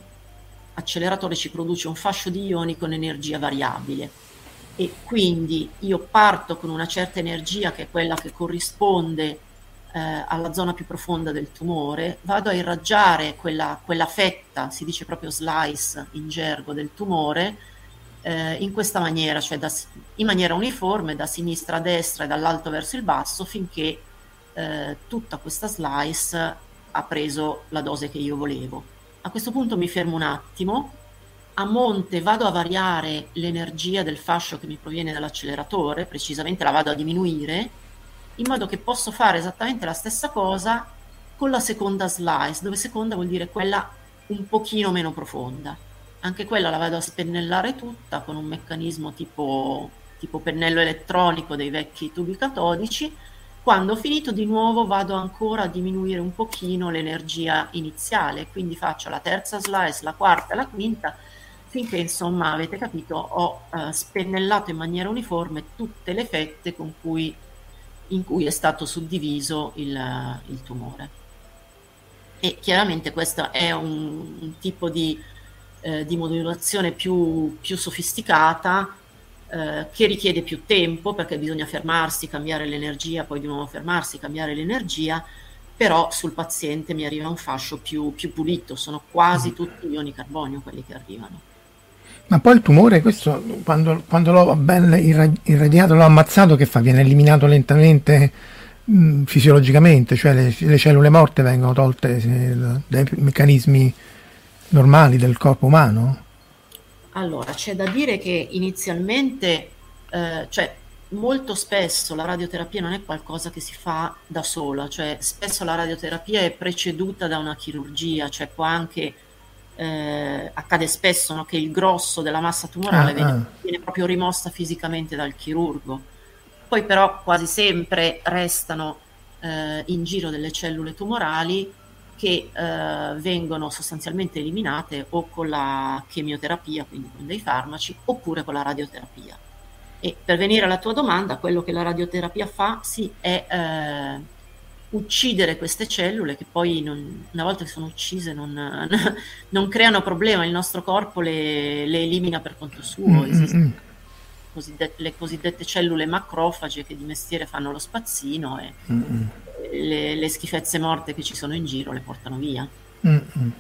B: acceleratore ci produce un fascio di ioni con energia variabile e quindi io parto con una certa energia che è quella che corrisponde eh, alla zona più profonda del tumore, vado a irraggiare quella, quella fetta, si dice proprio slice in gergo del tumore, eh, in questa maniera, cioè da, in maniera uniforme da sinistra a destra e dall'alto verso il basso finché eh, tutta questa slice ha preso la dose che io volevo. A questo punto mi fermo un attimo, a monte vado a variare l'energia del fascio che mi proviene dall'acceleratore, precisamente la vado a diminuire, in modo che posso fare esattamente la stessa cosa con la seconda slice, dove seconda vuol dire quella un pochino meno profonda anche quella la vado a spennellare tutta con un meccanismo tipo tipo pennello elettronico dei vecchi tubi catodici. Quando ho finito di nuovo vado ancora a diminuire un pochino l'energia iniziale, quindi faccio la terza slice, la quarta la quinta, finché insomma avete capito ho eh, spennellato in maniera uniforme tutte le fette cui, in cui è stato suddiviso il, il tumore. E chiaramente questo è un, un tipo di, eh, di modulazione più, più sofisticata eh, che richiede più tempo perché bisogna fermarsi, cambiare l'energia, poi di nuovo fermarsi, cambiare l'energia, però sul paziente mi arriva un fascio più, più pulito, sono quasi mm. tutti ioni carbonio quelli che arrivano.
A: Ma poi il tumore, questo quando, quando l'ho ben irradiato, l'ho ammazzato, che fa? Viene eliminato lentamente mh, mm, fisiologicamente, cioè le, le, cellule morte vengono tolte se, dai meccanismi normali del corpo umano?
B: Allora, c'è da dire che inizialmente, eh, cioè molto spesso la radioterapia non è qualcosa che si fa da sola, cioè spesso la radioterapia è preceduta da una chirurgia, cioè qua anche eh, accade spesso no, che il grosso della massa tumorale ah, viene, ah. viene proprio rimossa fisicamente dal chirurgo poi però quasi sempre restano eh, in giro delle cellule tumorali che eh, vengono sostanzialmente eliminate o con la chemioterapia, quindi con dei farmaci, oppure con la radioterapia. E per venire alla tua domanda, quello che la radioterapia fa sì, è eh, uccidere queste cellule che poi non, una volta che sono uccise non, non, creano problema, il nostro corpo le, le elimina per conto suo. Mm-hmm cosiddette, le cosiddette cellule macrofage che di mestiere fanno lo spazzino e le, le, schifezze morte che ci sono in giro le portano via. Mm-mm.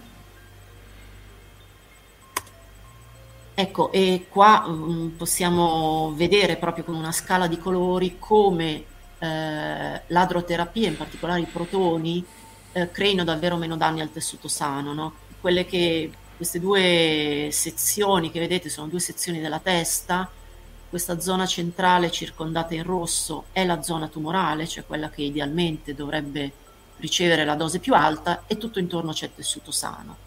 B: Ecco, e qua um, possiamo vedere proprio con una scala di colori come eh, l'adroterapia, in particolare i protoni, eh, creino davvero meno danni al tessuto sano. No? Quelle che, queste due sezioni che vedete sono due sezioni della testa questa zona centrale circondata in rosso è la zona tumorale, cioè quella che idealmente dovrebbe ricevere la dose più alta e tutto intorno c'è tessuto sano.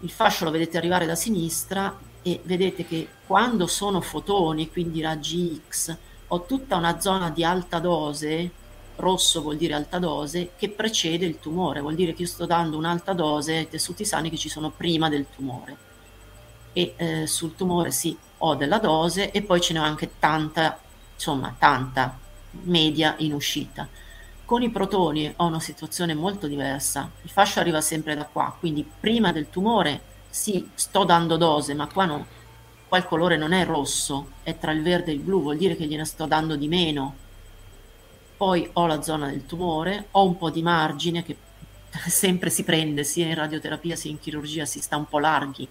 B: Il fascio lo vedete arrivare da sinistra e vedete che quando sono fotoni, quindi raggi X, ho tutta una zona di alta dose, rosso vuol dire alta dose, che precede il tumore, vuol dire che io sto dando un'alta dose ai tessuti sani che ci sono prima del tumore. E eh, sul tumore sì, ho della dose e poi ce ho anche tanta, insomma, tanta media in uscita. Con i protoni ho una situazione molto diversa. Il fascio arriva sempre da qua, quindi prima del tumore sì, sto dando dose, ma qua no. Qua il colore non è rosso, è tra il verde e il blu, vuol dire che gliene sto dando di meno. Poi ho la zona del tumore, ho un po' di margine che sempre si prende, sia in radioterapia sia in chirurgia si sta un po' larghi,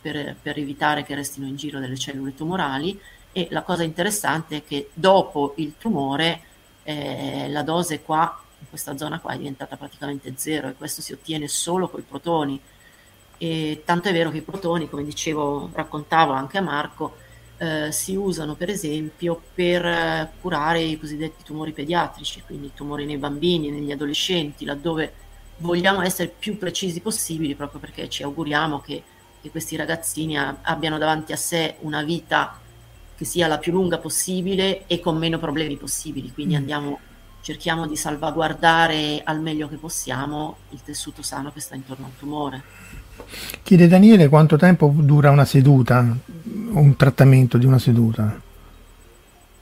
B: per, per evitare che restino in giro delle cellule tumorali e la cosa interessante è che dopo il tumore eh, la dose qua, in questa zona qua, è diventata praticamente zero e questo si ottiene solo con i protoni. E tanto è vero che i protoni, come dicevo, raccontavo anche a Marco, eh, si usano per esempio per eh, curare i cosiddetti tumori pediatrici, quindi tumori nei bambini, negli adolescenti, laddove vogliamo essere più precisi possibili proprio perché ci auguriamo che che questi ragazzini abbiano davanti a sé una vita che sia la più lunga possibile e con meno problemi possibili. Quindi mm. andiamo, cerchiamo di salvaguardare al meglio che possiamo il tessuto sano che sta intorno al tumore.
A: Chiede Daniele quanto tempo dura una seduta, un trattamento di una seduta?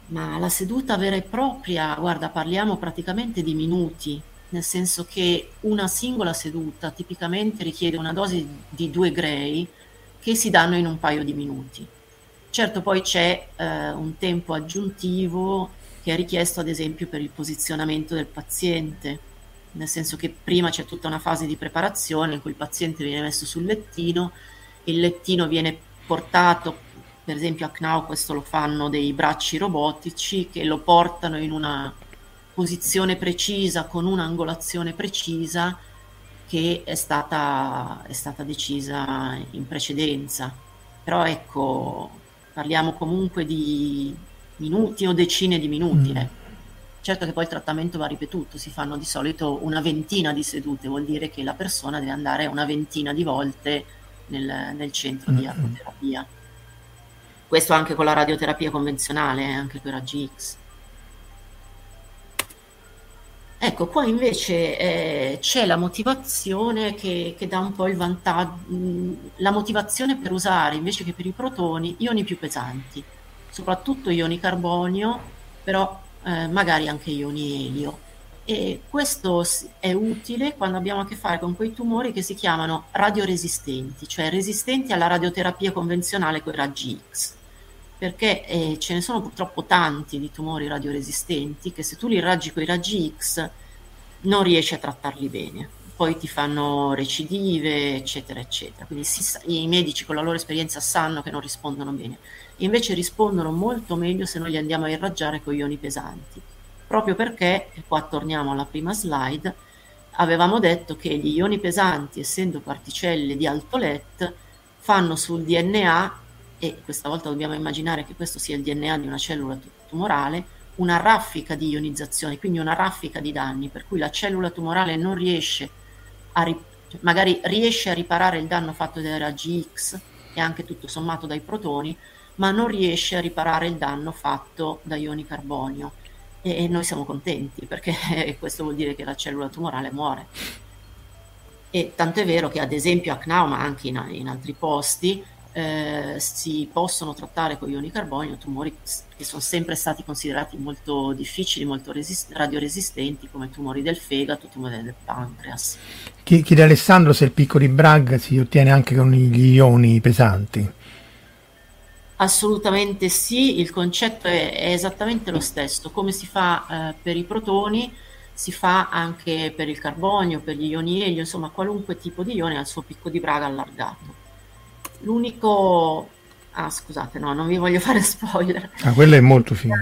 B: Ma la seduta vera e propria, guarda, parliamo praticamente di minuti, nel senso che una singola seduta tipicamente richiede una dose di due grey che si danno in un paio di minuti. Certo poi c'è eh, un tempo aggiuntivo che è richiesto ad esempio per il posizionamento del paziente, nel senso che prima c'è tutta una fase di preparazione in cui il paziente viene messo sul lettino, il lettino viene portato, per esempio a CNAU questo lo fanno dei bracci robotici che lo portano in una posizione precisa, con un'angolazione precisa che è stata, è stata decisa in precedenza. Però ecco, parliamo comunque di minuti o decine di minuti. Mm. Eh. Certo che poi il trattamento va ripetuto, si fanno di solito una ventina di sedute, vuol dire che la persona deve andare una ventina di volte nel, nel centro mm. di artoterapia. Questo anche con la radioterapia convenzionale, eh, anche con i Ecco, qua invece eh, c'è la motivazione che, che, dà un po' il vantaggio, la motivazione per usare invece che per i protoni ioni più pesanti, soprattutto ioni carbonio, però eh, magari anche ioni elio. E questo è utile quando abbiamo a che fare con quei tumori che si chiamano radioresistenti, cioè resistenti alla radioterapia convenzionale con i raggi X perché eh, ce ne sono purtroppo tanti di tumori radioresistenti che se tu li raggi con i raggi X non riesci a trattarli bene, poi ti fanno recidive, eccetera, eccetera. Quindi si, i medici con la loro esperienza sanno che non rispondono bene, invece rispondono molto meglio se noi li andiamo a irraggiare con ioni pesanti, proprio perché, e qua torniamo alla prima slide, avevamo detto che gli ioni pesanti, essendo particelle di alto LET, fanno sul DNA e questa volta dobbiamo immaginare che questo sia il DNA di una cellula tumorale, una raffica di ionizzazione, quindi una raffica di danni, per cui la cellula tumorale non riesce a, ri- magari riesce a riparare il danno fatto dai raggi X e anche tutto sommato dai protoni, ma non riesce a riparare il danno fatto da ioni carbonio. E, noi siamo contenti perché questo vuol dire che la cellula tumorale muore. E tanto è vero che ad esempio a CNAO, ma anche in, in altri posti, eh, si possono trattare con ioni carbonio tumori che sono sempre stati considerati molto difficili, molto resist- radioresistenti, come tumori del fegato, tumori del pancreas.
A: Chiede Alessandro se il picco di Bragg si ottiene anche con gli ioni pesanti.
B: Assolutamente sì, il concetto è, è esattamente lo stesso, come si fa eh, per i protoni, si fa anche per il carbonio, per gli ioni elio, insomma qualunque tipo di ione ha il suo picco di Bragg allargato. L'unico... Ah, scusate, no, non vi voglio fare spoiler.
A: Ah, quello è molto figo.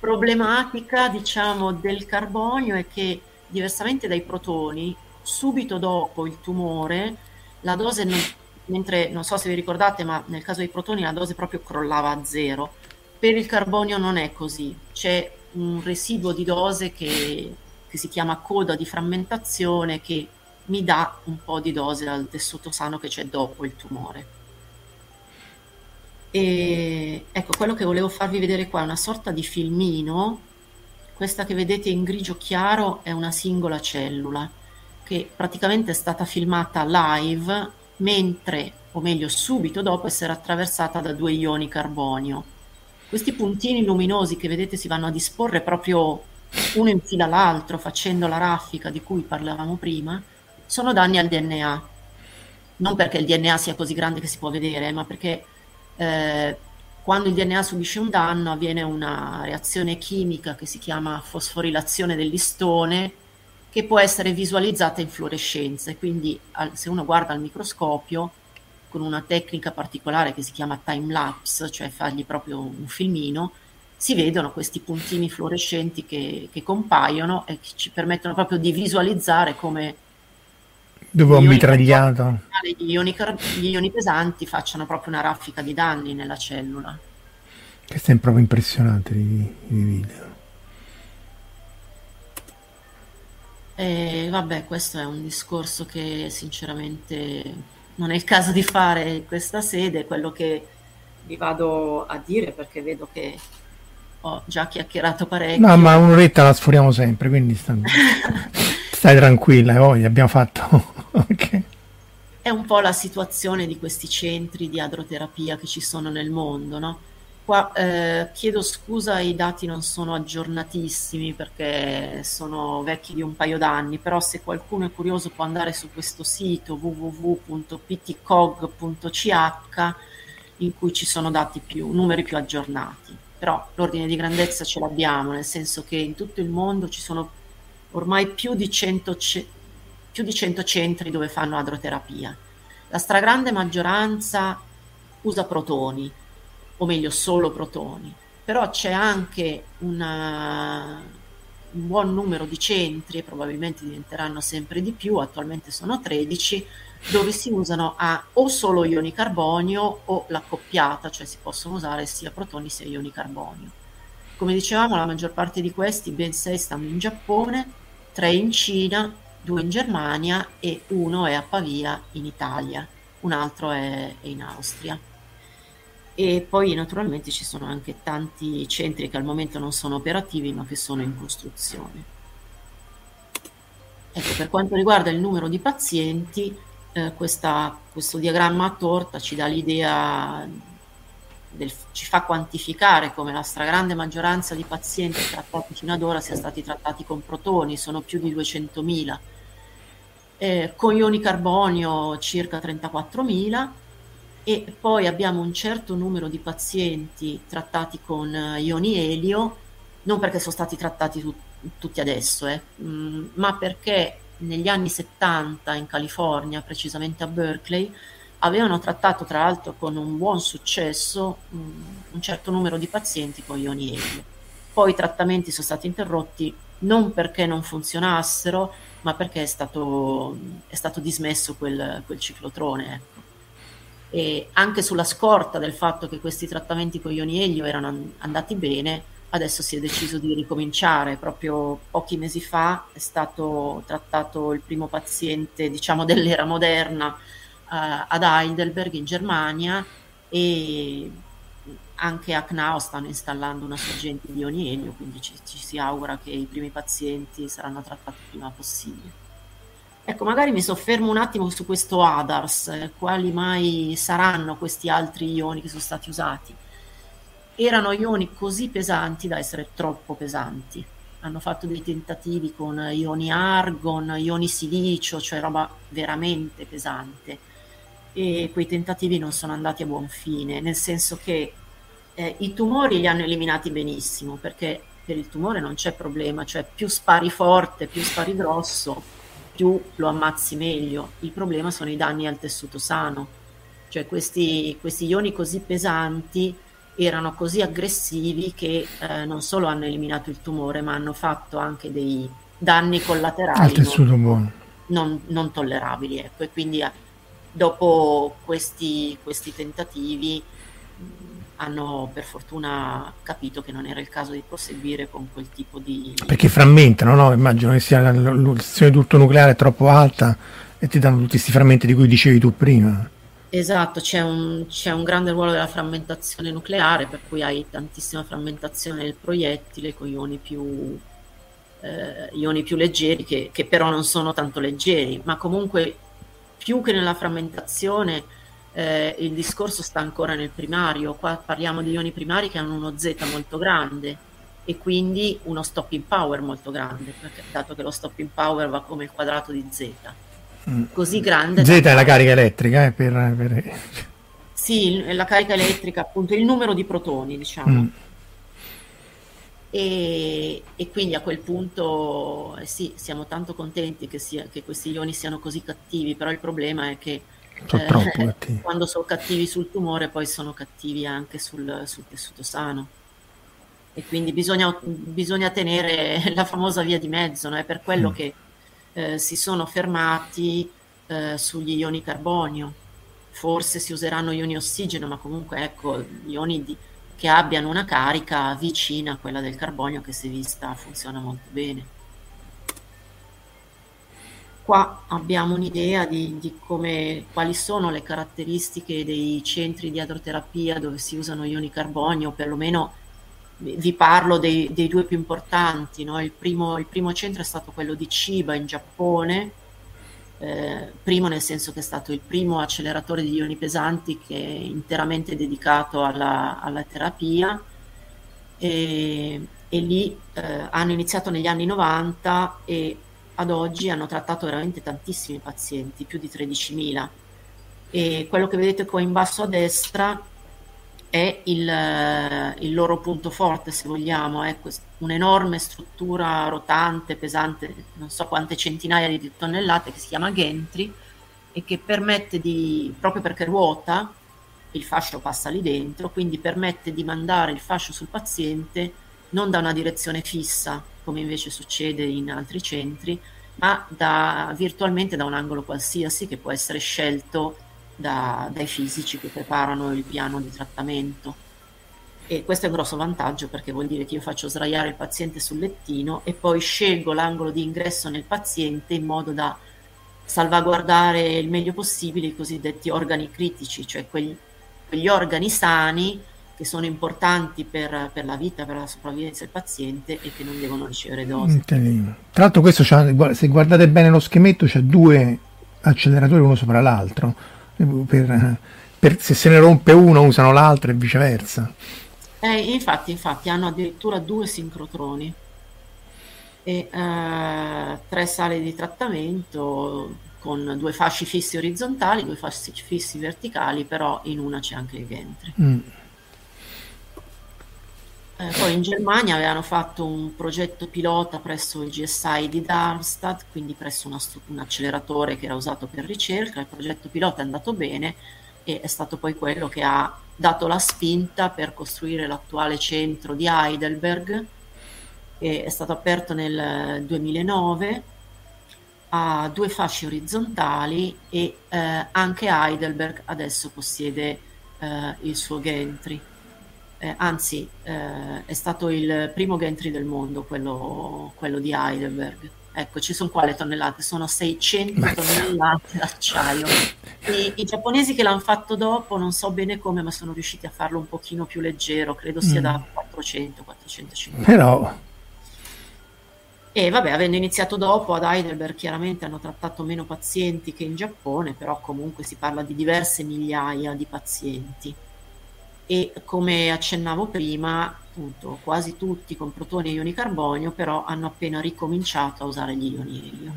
B: Problematica, diciamo, del carbonio è che, diversamente dai protoni, subito dopo il tumore, la dose, non, mentre non so se vi ricordate, ma nel caso dei protoni la dose proprio crollava a zero. Per il carbonio non è così, c'è un residuo di dose che, che si chiama coda di frammentazione che mi dà un po' di dose dal tessuto sano che c'è dopo il tumore. E ecco, quello che volevo farvi vedere qua è una sorta di filmino. Questa che vedete in grigio chiaro è una singola cellula che praticamente è stata filmata live mentre, o meglio subito dopo essere attraversata da due ioni carbonio. Questi puntini luminosi che vedete si vanno a disporre proprio uno in fila all'altro facendo la raffica di cui parlavamo prima, sono danni al DNA. Non perché il DNA sia così grande che si può vedere, ma perché eh, quando il DNA subisce un danno avviene una reazione chimica che si chiama fosforilazione dell'istone che può essere visualizzata in fluorescenza. Quindi al, se uno guarda al microscopio con una tecnica particolare che si chiama time lapse, cioè fargli proprio un filmino, si vedono questi puntini fluorescenti che, che compaiono e che ci permettono proprio di visualizzare come
A: dove ho mitragliato.
B: Gli ioni, gli ioni pesanti facciano proprio una raffica di danni nella cellula.
A: Questo è proprio impressionante i, video.
B: E vabbè, questo è un discorso che sinceramente non è il caso di fare in questa sede, quello che vi vado a dire perché vedo che ho già chiacchierato parecchio.
A: No, ma un'oretta la sforiamo sempre, quindi stai, stai tranquilla, oh, abbiamo fatto okay.
B: È un po' la situazione di questi centri di adroterapia che ci sono nel mondo, no? Qua eh, chiedo scusa, i dati non sono aggiornatissimi perché sono vecchi di un paio d'anni, però se qualcuno è curioso può andare su questo sito www.ptcog.ch in cui ci sono dati più, numeri più aggiornati. Però l'ordine di grandezza ce l'abbiamo, nel senso che in tutto il mondo ci sono ormai più di 100, più di 100 centri dove fanno adroterapia. La stragrande maggioranza usa protoni, o meglio solo protoni, però c'è anche una, un buon numero di centri, e probabilmente diventeranno sempre di più, attualmente sono 13, dove si usano a o solo ioni carbonio o l'accoppiata, cioè si possono usare sia protoni sia ioni carbonio. Come dicevamo, la maggior parte di questi, ben 6 stanno in Giappone, 3 in Cina, due in Germania e uno è a Pavia in Italia, un altro è, è in Austria. e poi naturalmente ci sono anche tanti centri che al momento non sono operativi ma che sono in costruzione. Ecco, per quanto riguarda il numero di pazienti, eh, questa, questo diagramma a torta ci dà l'idea, del, ci fa quantificare come la stragrande maggioranza di pazienti trattati fino ad ora sia stati trattati con protoni, sono più di 200.000, eh, con ioni carbonio circa 34.000 e poi abbiamo un certo numero di pazienti trattati con eh, ioni elio, non perché sono stati trattati tu- tutti adesso, eh, mh, mm, ma perché negli anni 70 in California, precisamente a Berkeley, avevano trattato tra l'altro con un buon successo mh, mm, un certo numero di pazienti con ioni elio. Poi i trattamenti sono stati interrotti non perché non funzionassero, ma perché è stato, è stato dismesso quel, quel ciclotrone. Ecco e anche sulla scorta del fatto che questi trattamenti con ioni elio erano andati bene, adesso si è deciso di ricominciare. Proprio pochi mesi fa è stato trattato il primo paziente, diciamo, dell'era moderna ad Heidelberg in Germania e anche a CNAO stanno installando una sorgente di ioni elio, quindi ci, ci si augura che i primi pazienti saranno trattati il prima possibile. Ecco, magari mi soffermo un attimo su questo ADARS, eh, quali mai saranno questi altri ioni che sono stati usati. Erano ioni così pesanti da essere troppo pesanti. Hanno fatto dei tentativi con ioni argon, ioni silicio, cioè roba veramente pesante. E quei tentativi non sono andati a buon fine, nel senso che eh, i tumori li hanno eliminati benissimo, perché per il tumore non c'è problema, cioè più spari forte, più spari grosso, più lo ammazzi meglio. Il problema sono i danni al tessuto sano, cioè questi, questi ioni così pesanti erano così aggressivi che eh, non solo hanno eliminato il tumore, ma hanno fatto anche dei danni collaterali non, non, non, tollerabili. Ecco. E quindi eh, dopo questi, questi tentativi hanno per fortuna capito che non era il caso di proseguire con quel tipo di...
A: Perché frammentano, no? Immagino che sia la l'udizione di tutto nucleare troppo alta e ti danno tutti questi frammenti di cui dicevi tu prima.
B: Esatto, c'è un, c'è un, grande ruolo della frammentazione nucleare, per cui hai tantissima frammentazione del proiettile con ioni più, eh, ioni più leggeri, che, che però non sono tanto leggeri, ma comunque più che nella frammentazione eh, il discorso sta ancora nel primario, qua parliamo di ioni primari che hanno uno Z molto grande e quindi uno stopping power molto grande, perché, dato che lo stopping power va come il quadrato di Z. Mm. Così grande.
A: Z è la carica elettrica, eh, per, per...
B: Sì, la carica elettrica, appunto, il numero di protoni, diciamo. Mm. E, e, quindi a quel punto eh sì, siamo tanto contenti che, sia, che questi ioni siano così cattivi, però il problema è che eh, quando sono cattivi sul tumore poi sono cattivi anche sul, sul tessuto sano e quindi bisogna, bisogna, tenere la famosa via di mezzo, no? è per quello mm. che eh, si sono fermati eh, sugli ioni carbonio, forse si useranno ioni ossigeno, ma comunque ecco, ioni di, che abbiano una carica vicina a quella del carbonio che è vista funziona molto bene. Qua abbiamo un'idea di, di come, quali sono le caratteristiche dei centri di adroterapia dove si usano ioni carbonio, perlomeno vi parlo dei, dei due più importanti. No? Il, primo, il, primo, centro è stato quello di Chiba in Giappone, eh, primo nel senso che è stato il primo acceleratore di ioni pesanti che è interamente dedicato alla, alla terapia. E, e lì eh, hanno iniziato negli anni 90 e ad oggi hanno trattato veramente tantissimi pazienti, più di 13.000. E quello che vedete qua in basso a destra è il, il loro punto forte, se vogliamo, è un'enorme struttura rotante, pesante, non so quante centinaia di tonnellate, che si chiama Gentry e che permette di, proprio perché ruota, il fascio passa lì dentro, quindi permette di mandare il fascio sul paziente non da una direzione fissa, come invece succede in altri centri, ma da, virtualmente da un angolo qualsiasi che può essere scelto da, dai fisici che preparano il piano di trattamento. E questo è un grosso vantaggio perché vuol dire che io faccio sdraiare il paziente sul lettino e poi scelgo l'angolo di ingresso nel paziente in modo da salvaguardare il meglio possibile i cosiddetti organi critici, cioè quegli, quegli organi sani che sono importanti per, per, la vita, per la sopravvivenza del paziente e che non devono ricevere dosi. Tra
A: l'altro questo se guardate bene lo schemetto c'è due acceleratori uno sopra l'altro, per, per, se se ne rompe uno usano l'altro e viceversa.
B: Eh, infatti, infatti hanno addirittura due sincrotroni e eh, tre sale di trattamento con due fasci fissi orizzontali, due fasci fissi verticali, però in una c'è anche il ventre. Mm. Eh, poi in Germania avevano fatto un progetto pilota presso il GSI di Darmstadt, quindi presso una, un acceleratore che era usato per ricerca. Il progetto pilota è andato bene e è stato poi quello che ha dato la spinta per costruire l'attuale centro di Heidelberg, che è stato aperto nel 2009, ha due fasci orizzontali e eh, anche Heidelberg adesso possiede eh, il suo gantry eh, anzi eh, è stato il primo gantry del mondo, quello, quello di Heidelberg. Ecco, ci sono qua le tonnellate, sono 600 tonnellate d'acciaio. I, I, giapponesi che l'hanno fatto dopo, non so bene come, ma sono riusciti a farlo un pochino più leggero, credo sia mm. da 400, 450.
A: Però...
B: E vabbè, avendo iniziato dopo ad Heidelberg, chiaramente hanno trattato meno pazienti che in Giappone, però comunque si parla di diverse migliaia di pazienti e come accennavo prima, appunto, quasi tutti con protoni e ioni carbonio, però hanno appena ricominciato a usare gli ioni elio.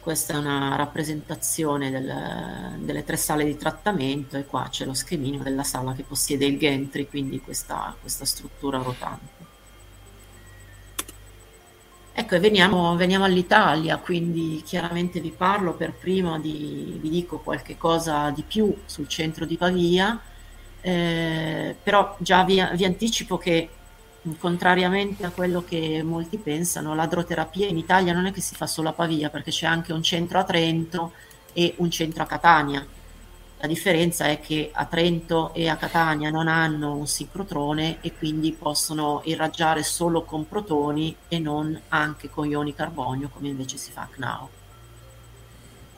B: Questa è una rappresentazione del, delle tre sale di trattamento e qua c'è lo schemino della sala che possiede il gantry, quindi questa, questa struttura rotante. Ecco, e veniamo, veniamo, all'Italia, quindi chiaramente vi parlo per prima, di, vi dico qualche cosa di più sul centro di Pavia, eh, però già vi, vi, anticipo che contrariamente a quello che molti pensano, l'adroterapia in Italia non è che si fa solo a Pavia, perché c'è anche un centro a Trento e un centro a Catania la differenza è che a Trento e a Catania non hanno un sincrotrone e quindi possono irraggiare solo con protoni e non anche con ioni carbonio come invece si fa a CNAO.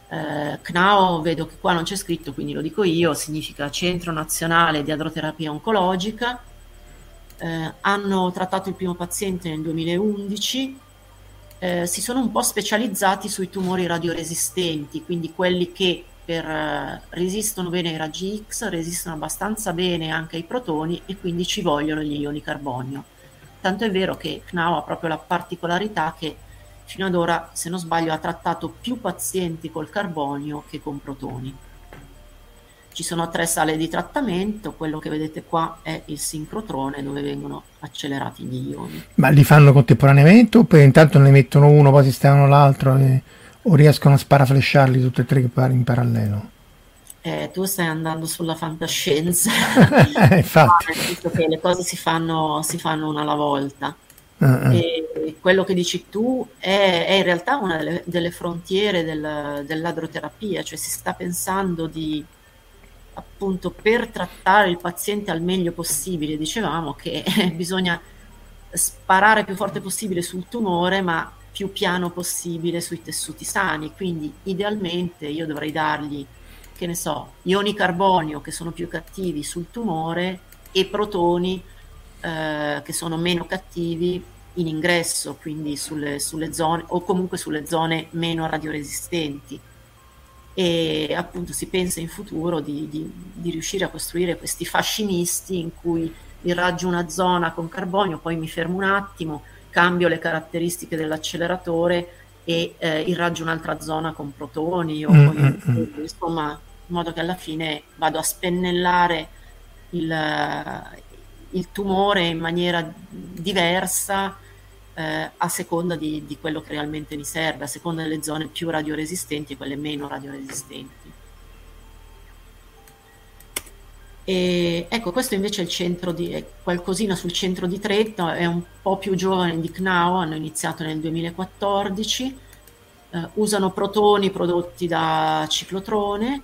B: Eh, CNAO vedo che qua non c'è scritto, quindi lo dico io, significa Centro Nazionale di Adroterapia Oncologica. Eh, hanno trattato il primo paziente nel 2011, eh, si sono un po' specializzati sui tumori radioresistenti, quindi quelli che per, eh, resistono bene ai raggi X, resistono abbastanza bene anche ai protoni e quindi ci vogliono gli ioni carbonio. Tanto è vero che CNAO ha proprio la particolarità che fino ad ora, se non sbaglio, ha trattato più pazienti col carbonio che con protoni. Ci sono tre sale di trattamento, quello che vedete qua è il sincrotrone dove vengono accelerati gli ioni.
A: Ma li fanno contemporaneamente oppure intanto ne mettono uno, poi sistemano l'altro? E o riescono a sparaflesciarli tutti e tre in parallelo?
B: Eh, tu stai andando sulla fantascienza,
A: eh, infatti.
B: visto che le cose si fanno, si fanno una alla volta. Uh-uh. E quello che dici tu è, è in realtà una delle, delle frontiere del, dell'adroterapia, cioè si sta pensando di appunto per trattare il paziente al meglio possibile, dicevamo che bisogna sparare più forte possibile sul tumore, ma più piano possibile sui tessuti sani, quindi idealmente io dovrei dargli, che ne so, ioni carbonio che sono più cattivi sul tumore e protoni eh, che sono meno cattivi in ingresso, quindi sulle, sulle zone o comunque sulle zone meno radioresistenti. E appunto si pensa in futuro di, di, di riuscire a costruire questi fasci misti in cui irraggio una zona con carbonio, poi mi fermo un attimo, cambio le caratteristiche dell'acceleratore e eh, irraggio un'altra zona con protoni o mm, con mm, mm. insomma in modo che alla fine vado a spennellare il, il tumore in maniera diversa eh, a seconda di, di, quello che realmente mi serve, a seconda delle zone più radioresistenti e quelle meno radioresistenti. E, ecco, questo invece è il centro di, qualcosina sul centro di Trento, è un po' più giovane di CNAO, hanno iniziato nel 2014, eh, usano protoni prodotti da ciclotrone,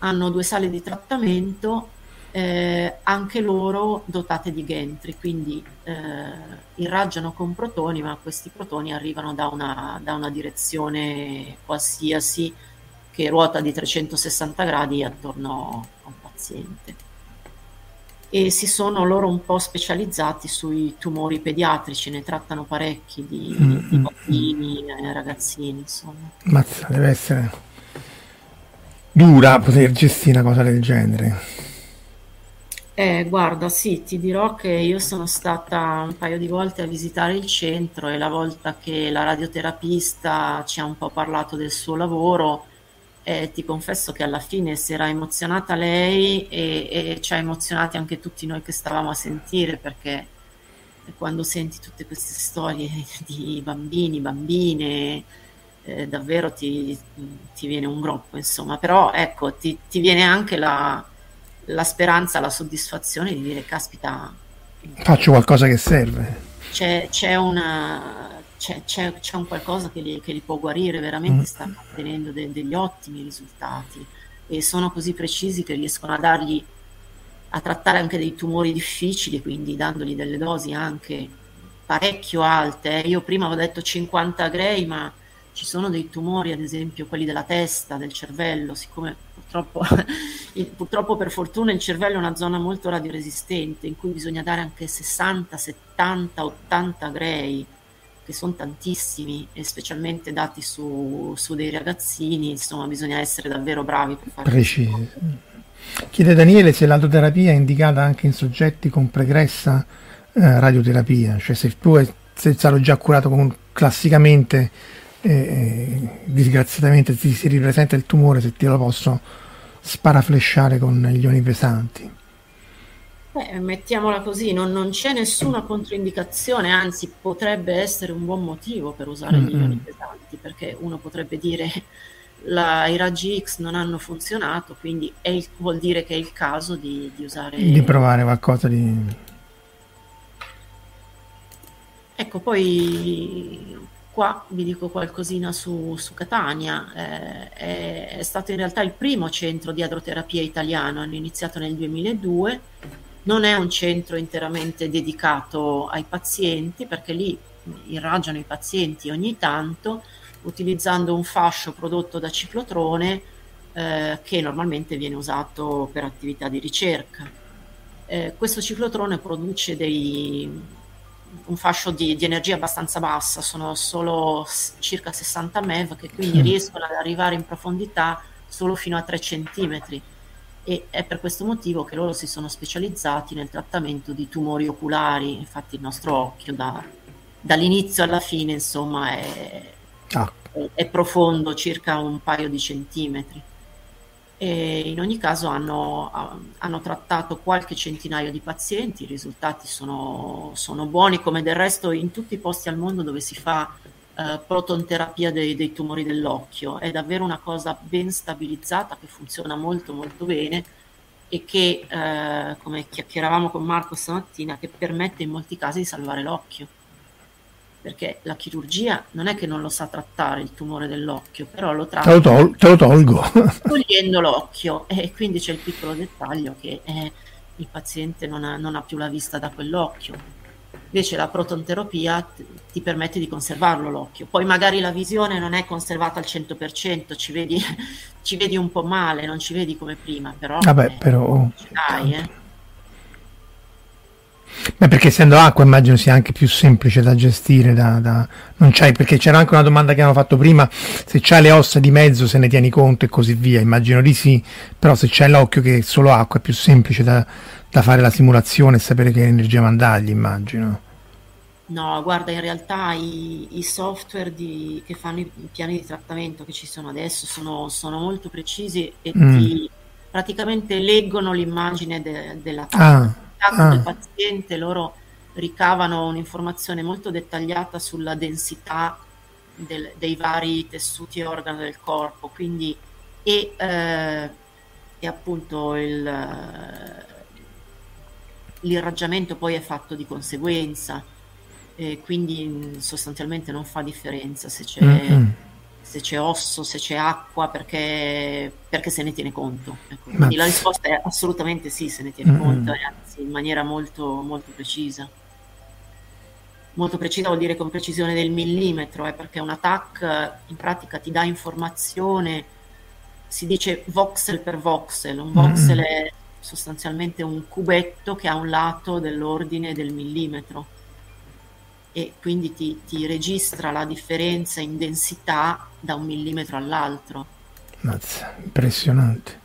B: hanno due sale di trattamento, eh, anche loro dotate di gantry, quindi eh, irraggiano con protoni, ma questi protoni arrivano da una, da una direzione qualsiasi che ruota di 360 gradi attorno al paziente e si sono loro un po' specializzati sui tumori pediatrici, ne trattano parecchi di, mm-hmm. di bambini e ragazzini, insomma.
A: Mazza, deve essere dura poter gestire una cosa del genere.
B: Eh, guarda, sì, ti dirò che io sono stata un paio di volte a visitare il centro e la volta che la radioterapista ci ha un po' parlato del suo lavoro, eh, ti confesso che alla fine si era emozionata lei e, e, ci ha emozionati anche tutti noi che stavamo a sentire perché quando senti tutte queste storie di bambini, bambine, eh, davvero ti, ti, viene un groppo, insomma, però ecco, ti, ti viene anche la, la, speranza, la soddisfazione di dire, caspita,
A: faccio qualcosa che serve.
B: C'è, c'è una c'è, c'è, c'è, un qualcosa che li, che li, può guarire, veramente mm. stanno ottenendo de, degli ottimi risultati e sono così precisi che riescono a dargli a trattare anche dei tumori difficili, quindi dandogli delle dosi anche parecchio alte. Io prima avevo detto 50 gray, ma ci sono dei tumori, ad esempio quelli della testa, del cervello, siccome purtroppo, purtroppo per fortuna il cervello è una zona molto radioresistente in cui bisogna dare anche 60, 70, 80 gray che sono tantissimi e specialmente dati su, su, dei ragazzini, insomma bisogna essere davvero bravi per fare
A: Precisi. Chiede Daniele se l'autoterapia è indicata anche in soggetti con pregressa eh, radioterapia, cioè se tu sei stato già curato con, classicamente, eh, eh, disgraziatamente ti si ripresenta il tumore, se te lo posso sparaflesciare con gli ioni pesanti.
B: Beh, mettiamola così, non, non, c'è nessuna controindicazione, anzi potrebbe essere un buon motivo per usare mm-hmm. gli ioni pesanti, perché uno potrebbe dire la, i raggi X non hanno funzionato, quindi il, vuol dire che è il caso di, di usare...
A: Di provare qualcosa di...
B: Ecco, poi qua vi dico qualcosina su, su Catania, eh, è, è, stato in realtà il primo centro di adroterapia italiano, hanno iniziato nel 2002 non è un centro interamente dedicato ai pazienti perché lì irraggiano i pazienti ogni tanto utilizzando un fascio prodotto da ciclotrone eh, che normalmente viene usato per attività di ricerca. Eh, questo ciclotrone produce dei, un fascio di, di, energia abbastanza bassa, sono solo circa 60 MeV che quindi riescono ad arrivare in profondità solo fino a 3 centimetri e è per questo motivo che loro si sono specializzati nel trattamento di tumori oculari, infatti il nostro occhio da, dall'inizio alla fine insomma è, ah. è, è, profondo circa un paio di centimetri. E in ogni caso hanno, hanno trattato qualche centinaio di pazienti, i risultati sono, sono buoni come del resto in tutti i posti al mondo dove si fa eh, protonterapia dei, dei, tumori dell'occhio. È davvero una cosa ben stabilizzata che funziona molto molto bene e che, eh, come chiacchieravamo con Marco stamattina, che permette in molti casi di salvare l'occhio. Perché la chirurgia non è che non lo sa trattare il tumore dell'occhio, però lo tratta.
A: Te lo, tol- te lo tolgo.
B: togliendo l'occhio. E quindi c'è il piccolo dettaglio che eh, il paziente non ha, non ha più la vista da quell'occhio Invece la protonterapia ti permette di conservarlo l'occhio. Poi magari la visione non è conservata al 100%, ci vedi, ci vedi un po' male, non ci vedi come prima, però...
A: Vabbè, però... Dai, eh. Beh, perché essendo acqua immagino sia anche più semplice da gestire, da, da... non c'hai, perché c'era anche una domanda che avevamo fatto prima, se c'hai le ossa di mezzo se ne tieni conto e così via, immagino di sì, però se c'è l'occhio che è solo acqua è più semplice da, da fare la simulazione e sapere che energia mandargli, immagino.
B: No, guarda, in realtà i, i software di, che fanno i piani di trattamento che ci sono adesso sono, sono molto precisi e mm. ti praticamente leggono l'immagine de, della ah, ah. del paziente, loro ricavano un'informazione molto dettagliata sulla densità del, dei vari tessuti e organi del corpo, quindi e, eh, e appunto il, l'irraggiamento poi è fatto di conseguenza e quindi sostanzialmente non fa differenza se c'è, mm-hmm. Se c'è osso, se c'è acqua, perché, perché se ne tiene conto. Ecco, quindi la risposta è assolutamente sì, se ne tiene mm-hmm. conto, e anzi in maniera molto, molto precisa. Molto precisa vuol dire con precisione del millimetro, eh, perché un attack in pratica ti dà informazione si dice voxel per voxel, un voxel mm. è sostanzialmente un cubetto che ha un lato dell'ordine del millimetro e quindi ti, ti registra la differenza in densità da un millimetro all'altro.
A: Mazza, impressionante.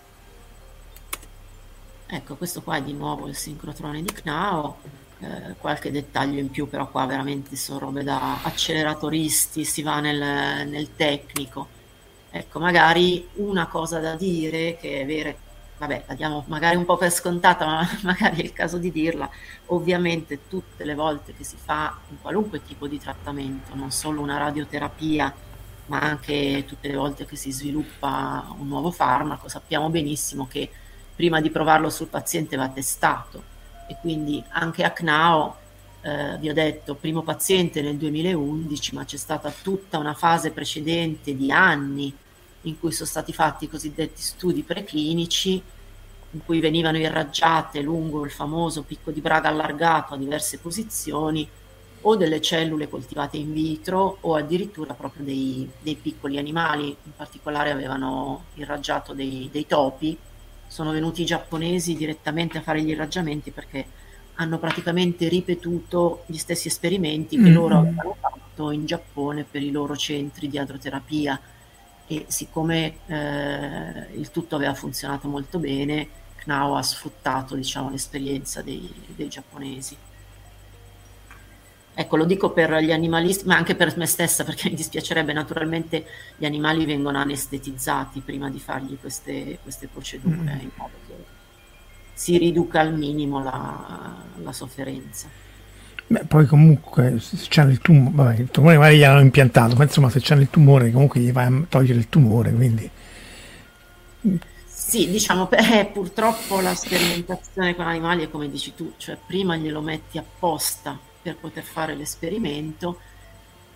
B: Ecco, questo qua è di nuovo il sincrotrone di Knao, eh, qualche dettaglio in più, però qua veramente sono robe da acceleratoristi, si va nel, nel tecnico. Ecco, magari una cosa da dire che è vera, vabbè, la diamo magari un po' per scontata, ma magari è il caso di dirla, ovviamente tutte le volte che si fa un qualunque tipo di trattamento, non solo una radioterapia, ma anche tutte le volte che si sviluppa un nuovo farmaco, sappiamo benissimo che prima di provarlo sul paziente va testato. E quindi anche a CNAO eh, vi ho detto primo paziente nel 2011 ma c'è stata tutta una fase precedente di anni in cui sono stati fatti i cosiddetti studi preclinici in cui venivano irraggiate lungo il famoso picco di Braga allargato a diverse posizioni o delle cellule coltivate in vitro o addirittura proprio dei, dei piccoli animali, in particolare avevano irraggiato dei, dei topi. Sono venuti i giapponesi direttamente a fare gli irraggiamenti perché hanno praticamente ripetuto gli stessi esperimenti che mm-hmm. loro avevano fatto in Giappone per i loro centri di adroterapia e siccome eh, il tutto aveva funzionato molto bene, Knau ha sfruttato diciamo, l'esperienza dei, dei giapponesi. Ecco, lo dico per gli animalisti, ma anche per me stessa, perché mi dispiacerebbe, naturalmente gli animali vengono anestetizzati prima di fargli queste, queste procedure, mm. in modo che si riduca al minimo la, la sofferenza.
A: Beh, poi comunque se c'hanno il tumore, vabbè, il tumore magari gli hanno impiantato, ma insomma se c'hanno il tumore comunque gli vai a togliere il tumore, quindi...
B: Sì, diciamo, eh, purtroppo la sperimentazione con animali è come dici tu, cioè prima glielo metti apposta per poter fare l'esperimento,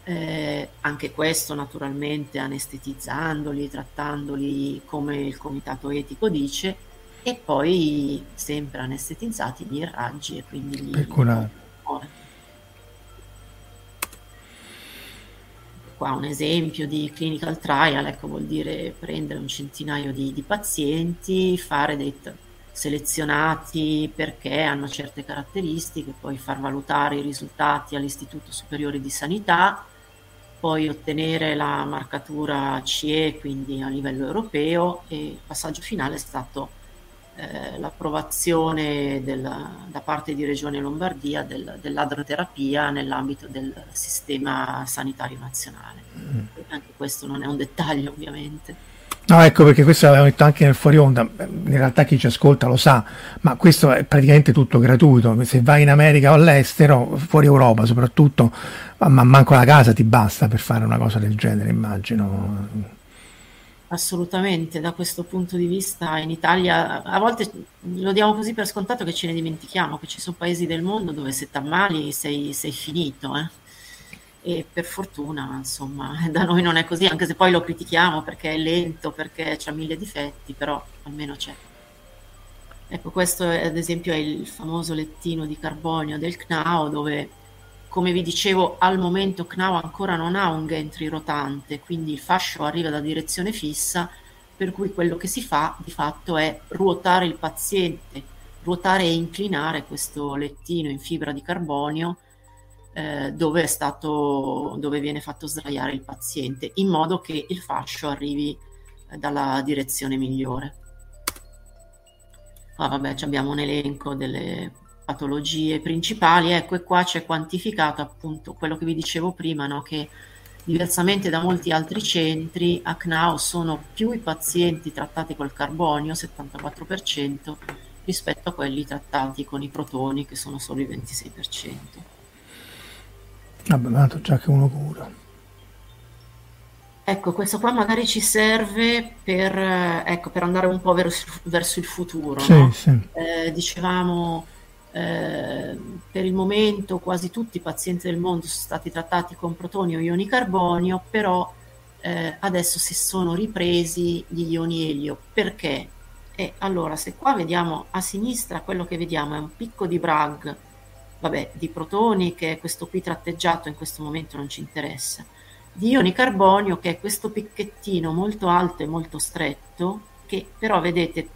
B: eh, anche questo naturalmente anestetizzandoli, trattandoli come il comitato etico dice, e poi sempre anestetizzati gli raggi e quindi gli...
A: Per curare.
B: Qua un esempio di clinical trial, ecco vuol dire prendere un centinaio di, di pazienti, fare dei selezionati perché hanno certe caratteristiche, poi far valutare i risultati all'Istituto Superiore di Sanità, poi ottenere la marcatura CE, quindi a livello europeo, e il passaggio finale è stato eh, l'approvazione della, da parte di Regione Lombardia del, dell'adroterapia nell'ambito del sistema sanitario nazionale. Mm. Anche questo non è un dettaglio ovviamente.
A: No, ecco perché questo l'avevo detto anche nel fuori onda, in realtà chi ci ascolta lo sa, ma questo è praticamente tutto gratuito, se vai in America o all'estero, fuori Europa soprattutto, ma manco la casa ti basta per fare una cosa del genere, immagino.
B: Assolutamente, da questo punto di vista in Italia a volte lo diamo così per scontato che ce ne dimentichiamo, che ci sono paesi del mondo dove se t'ammali sei, sei finito. Eh? e per fortuna insomma da noi non è così anche se poi lo critichiamo perché è lento perché ha mille difetti però almeno c'è ecco questo è, ad esempio è il famoso lettino di carbonio del CNAO dove come vi dicevo al momento CNAO ancora non ha un gantry rotante quindi il fascio arriva da direzione fissa per cui quello che si fa di fatto è ruotare il paziente ruotare e inclinare questo lettino in fibra di carbonio eh, dove, stato, dove, viene fatto sdraiare il paziente, in modo che il fascio arrivi eh, dalla direzione migliore. Ah, vabbè, abbiamo un elenco delle patologie principali, ecco, e qua c'è quantificato appunto quello che vi dicevo prima, no? che diversamente da molti altri centri, a CNAO sono più i pazienti trattati col carbonio, 74%, rispetto a quelli trattati con i protoni, che sono solo il 26%.
A: Vabbè, ma già che uno cura.
B: Ecco, questo qua magari ci serve per, ecco, per andare un po' verso, verso il futuro.
A: Sì,
B: no?
A: sì.
B: Eh, dicevamo, eh, per il momento quasi tutti i pazienti del mondo sono stati trattati con protoni o ioni carbonio, però eh, adesso si sono ripresi gli ioni elio. Perché? E allora, se qua vediamo a sinistra, quello che vediamo è un picco di Bragg vabbè, di protoni, che è questo qui tratteggiato in questo momento non ci interessa. di ioni carbonio che è questo picchettino molto alto e molto stretto che però vedete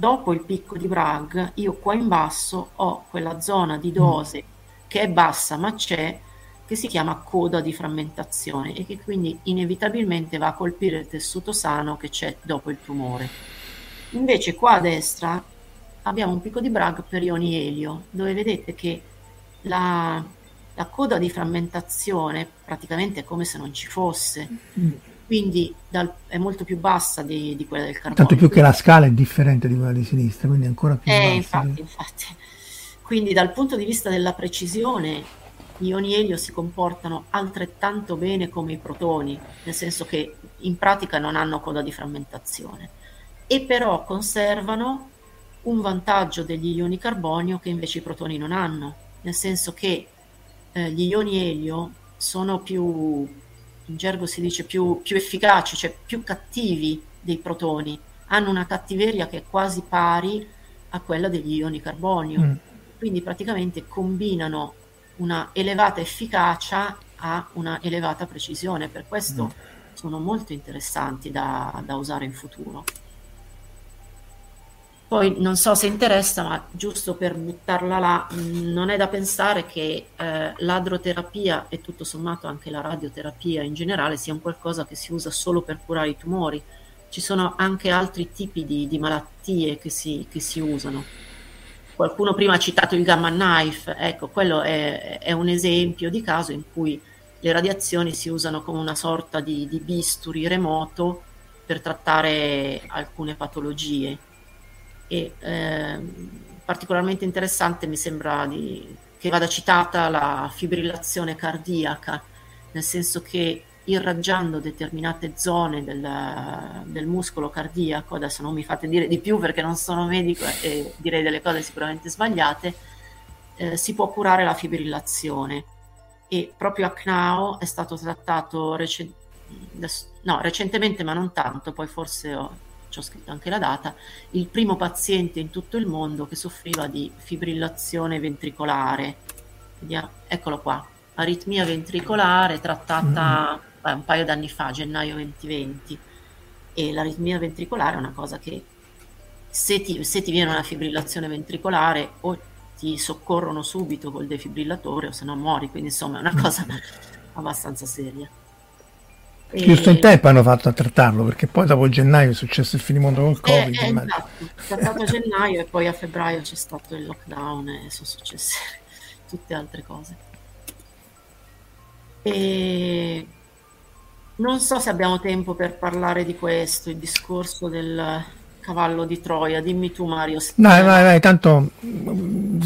B: dopo il picco di Bragg io qua in basso ho quella zona di dose che è bassa ma c'è che si chiama coda di frammentazione e che quindi inevitabilmente va a colpire il tessuto sano che c'è dopo il tumore. Invece qua a destra abbiamo un picco di Bragg per ioni elio dove vedete che la la coda di frammentazione praticamente è come se non ci fosse, mm. Quindi dal, è molto più bassa di, di, quella del carbonio.
A: Tanto più che la scala è differente di quella di sinistra, quindi ancora più
B: eh,
A: bassa.
B: Infatti, infatti. Quindi dal punto di vista della precisione, gli ioni elio si comportano altrettanto bene come i protoni, nel senso che in pratica non hanno coda di frammentazione, e però conservano un vantaggio degli ioni carbonio che invece i protoni non hanno, nel senso che eh, gli ioni elio sono più, in gergo si dice più, più efficaci, cioè più cattivi dei protoni, hanno una cattiveria che è quasi pari a quella degli ioni carbonio. Mm. Quindi praticamente combinano una elevata efficacia a una elevata precisione, per questo mm. sono molto interessanti da, da usare in futuro. Poi non so se interessa, ma giusto per buttarla là, non è da pensare che eh, l'adroterapia e tutto sommato anche la radioterapia in generale sia un qualcosa che si usa solo per curare i tumori. Ci sono anche altri tipi di, di malattie che si, che si, usano. Qualcuno prima ha citato il gamma knife, ecco, quello è, è, un esempio di caso in cui le radiazioni si usano come una sorta di, di bisturi remoto per trattare alcune patologie e eh, particolarmente interessante mi sembra di, che vada citata la fibrillazione cardiaca, nel senso che irraggiando determinate zone del, del, muscolo cardiaco, adesso non mi fate dire di più perché non sono medico e direi delle cose sicuramente sbagliate, eh, si può curare la fibrillazione. E proprio a CNAO è stato trattato recen- no, recentemente ma non tanto, poi forse ho, ho scritto anche la data, il primo paziente in tutto il mondo che soffriva di fibrillazione ventricolare. Vediamo, eccolo qua, aritmia ventricolare trattata mm. beh, un paio d'anni fa, gennaio 2020. E l'aritmia ventricolare è una cosa che se ti, se ti viene una fibrillazione ventricolare o ti soccorrono subito col defibrillatore o se no muori, quindi insomma è una mm. cosa abbastanza seria.
A: Giusto in tempo hanno fatto a trattarlo perché poi dopo gennaio è successo il finimondo col eh, Covid.
B: Eh, eh, esatto, trattato a gennaio e poi a febbraio c'è stato il lockdown e sono successe tutte altre cose. E non so se abbiamo tempo per parlare di questo, il discorso del, cavallo di Troia. Dimmi tu, Mario.
A: Dai, vai, vai, tanto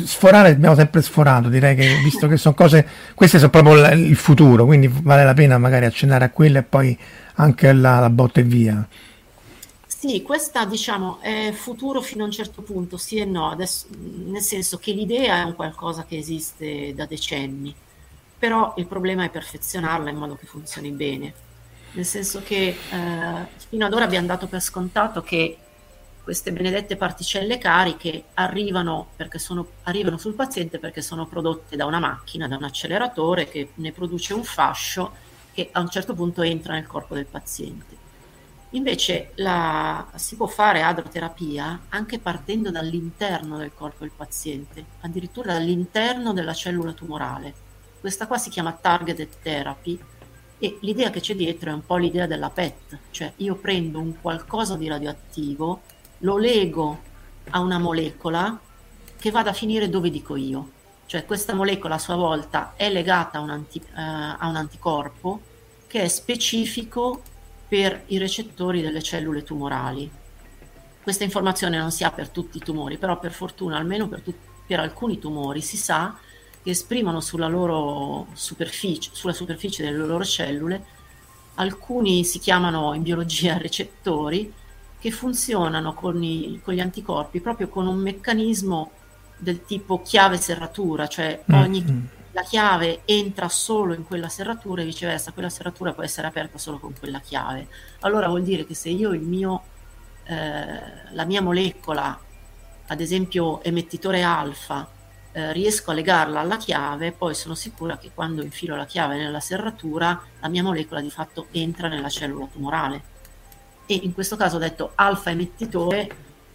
A: sforare abbiamo sempre sforato. Direi che visto che sono cose, queste sono proprio il futuro, quindi vale la pena magari accennare a quelle e poi anche alla, alla botta e via.
B: Sì, questa diciamo è futuro fino a un certo punto, sì e no, adesso, nel senso che l'idea è un qualcosa che esiste da decenni, però il problema è perfezionarla in modo che funzioni bene. Nel senso che eh, fino ad ora abbiamo dato per scontato che queste benedette particelle cariche arrivano, sono, arrivano, sul paziente perché sono prodotte da una macchina, da un acceleratore che ne produce un fascio che a un certo punto entra nel corpo del paziente. Invece la, si può fare adroterapia anche partendo dall'interno del corpo del paziente, addirittura dall'interno della cellula tumorale. Questa qua si chiama targeted therapy e l'idea che c'è dietro è un po' l'idea della PET, cioè io prendo un qualcosa di radioattivo lo lego a una molecola che vada a finire dove dico io. Cioè questa molecola a sua volta è legata a un, anti, uh, a un anticorpo che è specifico per i recettori delle cellule tumorali. Questa informazione non si ha per tutti i tumori, però per fortuna almeno per, tut- per alcuni tumori si sa che esprimono sulla loro superficie, sulla superficie delle loro cellule, alcuni si chiamano in biologia recettori, che funzionano con, i, con gli anticorpi proprio con un meccanismo del tipo chiave-serratura, cioè mm, ogni, mm. la chiave entra solo in quella serratura e viceversa, quella serratura può essere aperta solo con quella chiave. Allora vuol dire che se io il mio, eh, la mia molecola, ad esempio emettitore alfa, eh, riesco a legarla alla chiave, poi sono sicura che quando infilo la chiave nella serratura, la mia molecola di fatto entra nella cellula tumorale. E in questo caso ho detto alfa emettitore,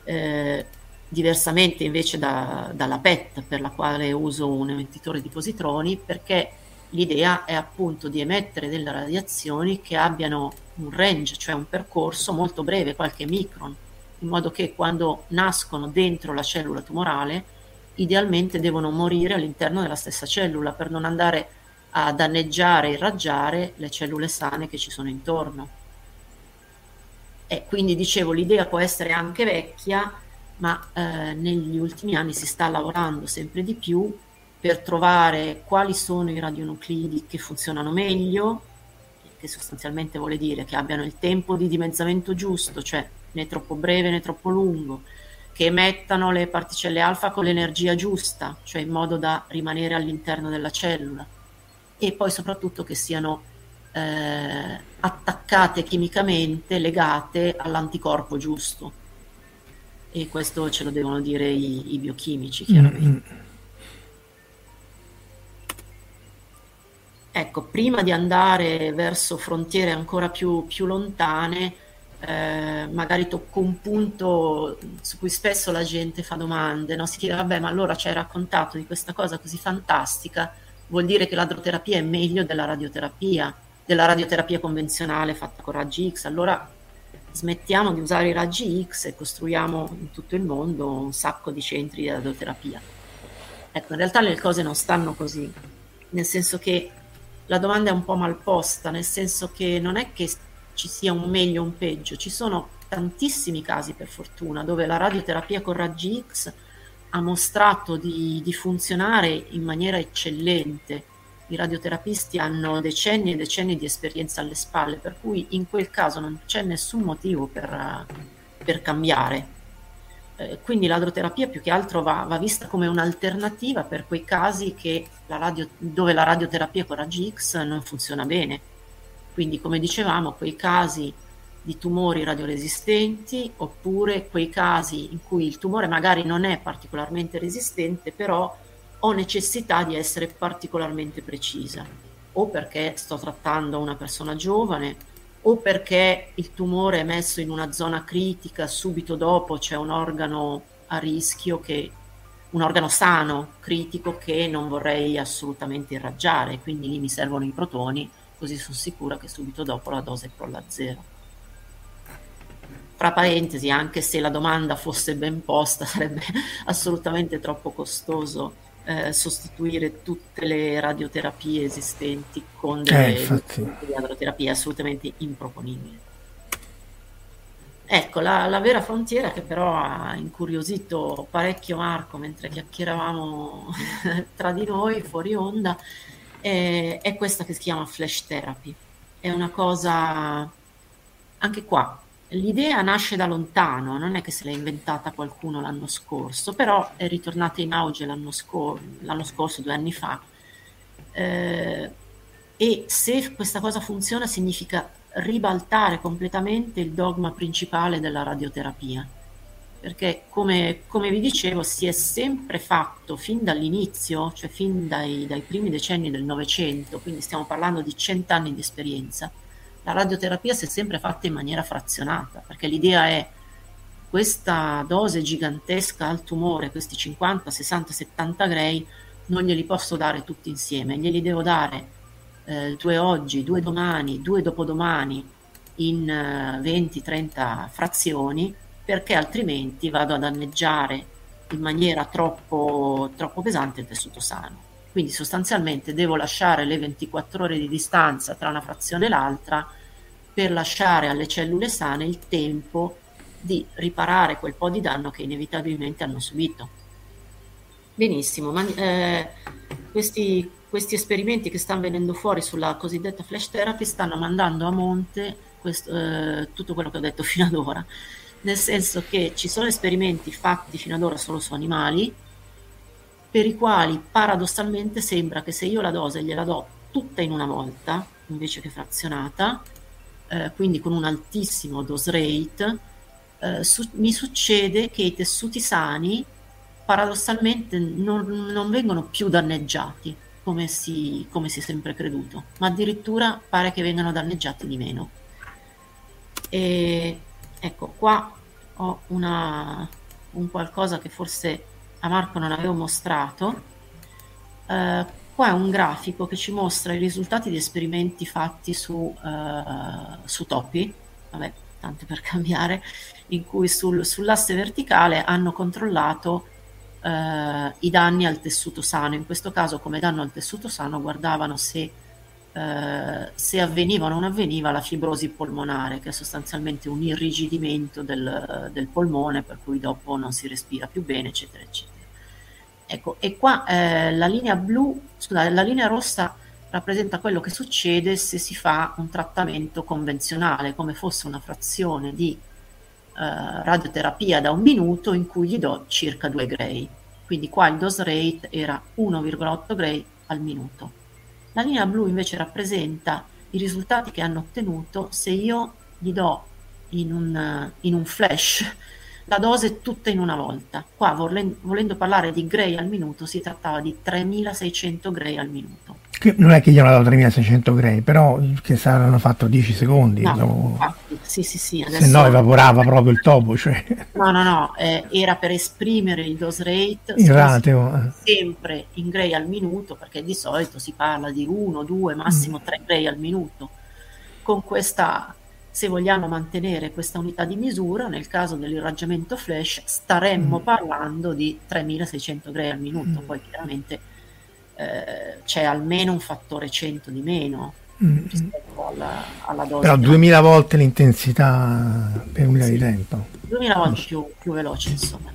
B: eh, diversamente invece da, dalla PET per la quale uso un emettitore di positroni, perché l'idea è appunto di emettere delle radiazioni che abbiano un range, cioè un percorso molto breve, qualche micron, in modo che quando nascono dentro la cellula tumorale idealmente devono morire all'interno della stessa cellula per non andare a danneggiare e irraggiare le cellule sane che ci sono intorno. E quindi dicevo, l'idea può essere anche vecchia, ma eh, negli ultimi anni si sta lavorando sempre di più per trovare quali sono i radionuclidi che funzionano meglio, che sostanzialmente vuole dire che abbiano il tempo di dimezzamento giusto, cioè né troppo breve né troppo lungo, che emettano le particelle alfa con l'energia giusta, cioè in modo da rimanere all'interno della cellula, e poi soprattutto che siano eh, attaccate chimicamente, legate all'anticorpo giusto. E questo ce lo devono dire i, i biochimici, chiaramente. Mm-hmm. Ecco, prima di andare verso frontiere ancora più, più lontane, eh, magari tocco un punto su cui spesso la gente fa domande, no? si chiede, vabbè, ma allora ci hai raccontato di questa cosa così fantastica, vuol dire che l'adroterapia è meglio della radioterapia, della radioterapia convenzionale fatta con raggi X, allora smettiamo di usare i raggi X e costruiamo in tutto il mondo un sacco di centri di radioterapia. Ecco, in realtà le cose non stanno così, nel senso che la domanda è un po' mal posta, nel senso che non è che ci sia un meglio o un peggio. Ci sono tantissimi casi, per fortuna, dove la radioterapia con raggi X ha mostrato di, di funzionare in maniera eccellente. I radioterapisti hanno decenni e decenni di esperienza alle spalle, per cui in quel caso non c'è nessun motivo per, per cambiare. Eh, quindi l'adroterapia più che altro va, va, vista come un'alternativa per quei casi la radio, dove la radioterapia con raggi X non funziona bene quindi, come dicevamo, quei casi di tumori radioresistenti oppure quei casi in cui il tumore magari non è particolarmente resistente, però ho necessità di essere particolarmente precisa, o perché sto trattando una persona giovane, o perché il tumore è messo in una zona critica, subito dopo c'è un organo a rischio che un organo sano, critico, che non vorrei assolutamente irraggiare, quindi lì mi servono i protoni così sono sicura che subito dopo la dose crolla a zero. Fra parentesi, anche se la domanda fosse ben posta, sarebbe assolutamente troppo costoso eh, sostituire tutte le radioterapie esistenti con delle eh, radioterapie assolutamente improponibili. Ecco, la, la, vera frontiera che però ha incuriosito parecchio Marco mentre chiacchieravamo tra di noi fuori onda è, è questa che si chiama flash therapy. È una cosa, anche qua, l'idea nasce da lontano, non è che se l'ha inventata qualcuno l'anno scorso, però è ritornata in auge l'anno, scor- l'anno scorso, due anni fa. Eh, e se questa cosa funziona significa ribaltare completamente il dogma principale della radioterapia perché come, come, vi dicevo si è sempre fatto fin dall'inizio, cioè fin dai, dai primi decenni del Novecento, quindi stiamo parlando di cent'anni di esperienza, la radioterapia si è sempre fatta in maniera frazionata, perché l'idea è questa dose gigantesca al tumore, questi 50, 60, 70 gray, non glieli posso dare tutti insieme, glieli devo dare eh, due oggi, due domani, due dopodomani in eh, 20-30 frazioni perché altrimenti vado a danneggiare in maniera troppo, troppo pesante il tessuto sano. Quindi sostanzialmente devo lasciare le 24 ore di distanza tra una frazione e l'altra per lasciare alle cellule sane il tempo di riparare quel po' di danno che inevitabilmente hanno subito. Benissimo, ma eh, questi, questi, esperimenti che stanno venendo fuori sulla cosiddetta flash therapy stanno mandando a monte questo, eh, tutto quello che ho detto fino ad ora nel senso che ci sono esperimenti fatti fino ad ora solo su animali, per i quali paradossalmente sembra che se io la dose gliela do tutta in una volta, invece che frazionata, eh, quindi con un altissimo dose rate, eh, su- mi succede che i tessuti sani paradossalmente non, non vengono più danneggiati come si, come si è sempre creduto, ma addirittura pare che vengano danneggiati di meno. E ecco, qua ho una, un qualcosa che forse a Marco non avevo mostrato. Uh, qua è un grafico che ci mostra i risultati di esperimenti fatti su, uh, su topi, vabbè, tanto per cambiare, in cui sul, sull'asse verticale hanno controllato uh, i danni al tessuto sano. In questo caso, come danno al tessuto sano, guardavano se eh, se avveniva o non avveniva la fibrosi polmonare, che è sostanzialmente un irrigidimento del, del, polmone, per cui dopo non si respira più bene, eccetera, eccetera. Ecco, e qua eh, la linea blu, scusate, la linea rossa rappresenta quello che succede se si fa un trattamento convenzionale, come fosse una frazione di eh, radioterapia da un minuto in cui gli do circa 2 gray. Quindi qua il dose rate era 1,8 gray al minuto. La linea blu invece rappresenta i risultati che hanno ottenuto se io gli do in un, in un flash la dose tutta in una volta. Qua volendo parlare di gray al minuto si trattava di 3600 gray al minuto
A: non è che gli hanno dato 3600 gray, però che saranno fatto 10 secondi. No,
B: no. Infatti, sì, sì, sì,
A: Se no evaporava proprio il topo. Cioè.
B: No, no, no, eh, era per esprimere il dose rate
A: in ratio.
B: Eh. sempre in gray al minuto, perché di solito si parla di 1, 2, massimo 3 mm. gray al minuto. Con questa, se vogliamo mantenere questa unità di misura, nel caso dell'irraggiamento flash, staremmo mm. parlando di 3600 gray al minuto, mm. poi chiaramente eh, c'è almeno un fattore 100 di meno mm. rispetto alla, alla, dose.
A: Però 2000 volte l'intensità per un'ora sì, di tempo.
B: 2000 volte più, più, veloce, insomma.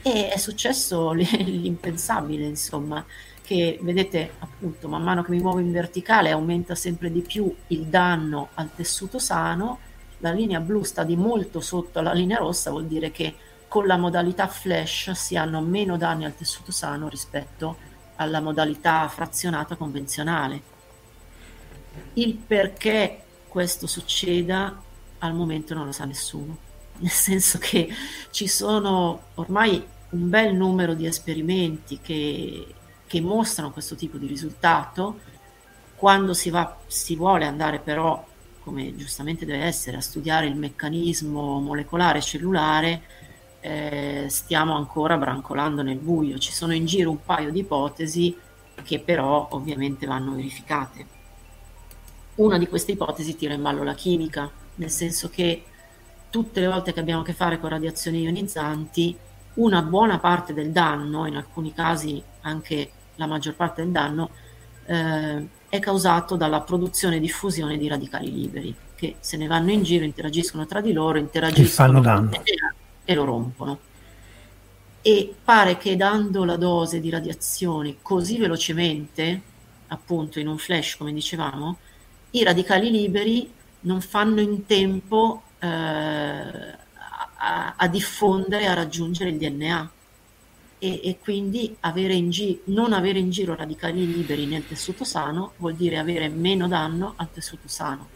B: E è successo l'impensabile, insomma, che vedete appunto man mano che mi muovo in verticale aumenta sempre di più il danno al tessuto sano, la linea blu sta di molto sotto alla linea rossa, vuol dire che con la modalità flash si hanno meno danni al tessuto sano rispetto alla modalità frazionata convenzionale. Il perché questo succeda al momento non lo sa nessuno, nel senso che ci sono ormai un bel numero di esperimenti che, che mostrano questo tipo di risultato. Quando si, va, si vuole andare però, come giustamente deve essere, a studiare il meccanismo molecolare cellulare, eh, stiamo ancora brancolando nel buio. Ci sono in giro un paio di ipotesi che però ovviamente vanno verificate. Una di queste ipotesi tira in ballo la chimica, nel senso che tutte le volte che abbiamo a che fare con radiazioni ionizzanti, una buona parte del danno, in alcuni casi anche la maggior parte del danno, eh, è causato dalla produzione e diffusione di radicali liberi, che se ne vanno in giro, interagiscono tra di loro, interagiscono
A: e
B: e lo rompono. E pare che dando la dose di radiazione così velocemente, appunto in un flash come dicevamo, i radicali liberi non fanno in tempo eh, a, a, diffondere, a raggiungere il DNA. E, e quindi avere gi- non avere in giro radicali liberi nel tessuto sano vuol dire avere meno danno al tessuto sano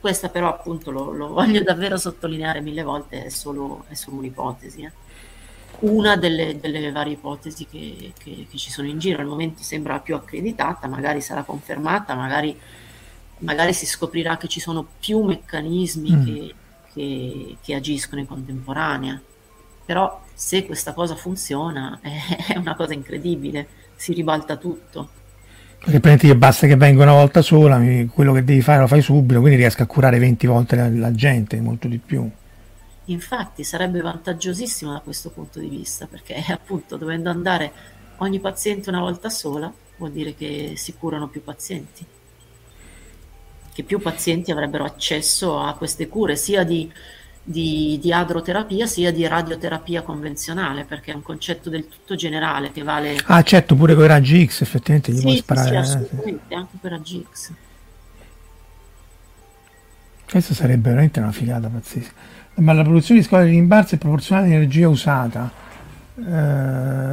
B: questa però appunto lo, lo, voglio davvero sottolineare mille volte, è solo, è solo un'ipotesi. Eh. Una delle, delle, varie ipotesi che, che, che, ci sono in giro, al momento sembra più accreditata, magari sarà confermata, magari, magari si scoprirà che ci sono più meccanismi mm. che, che, che agiscono in contemporanea. Però se questa cosa funziona è, una cosa incredibile, si ribalta tutto
A: perché prendi che basta che venga una volta sola, quello che devi fare lo fai subito, quindi riesco a curare 20 volte la, la gente, molto di più.
B: Infatti sarebbe vantagiosissimo da questo punto di vista, perché appunto dovendo andare ogni paziente una volta sola, vuol dire che si curano più pazienti, che più pazienti avrebbero accesso a queste cure, sia di di, di adroterapia sia di radioterapia convenzionale, perché è un concetto del tutto generale che vale...
A: Ah certo, pure con i raggi X effettivamente gli
B: sì,
A: puoi sparare. Sì,
B: eh, assolutamente, anche i raggi X.
A: Questo sarebbe veramente una figata pazzesca. Ma la produzione di squadre di rimbalzo è proporzionale all'energia usata? Uh,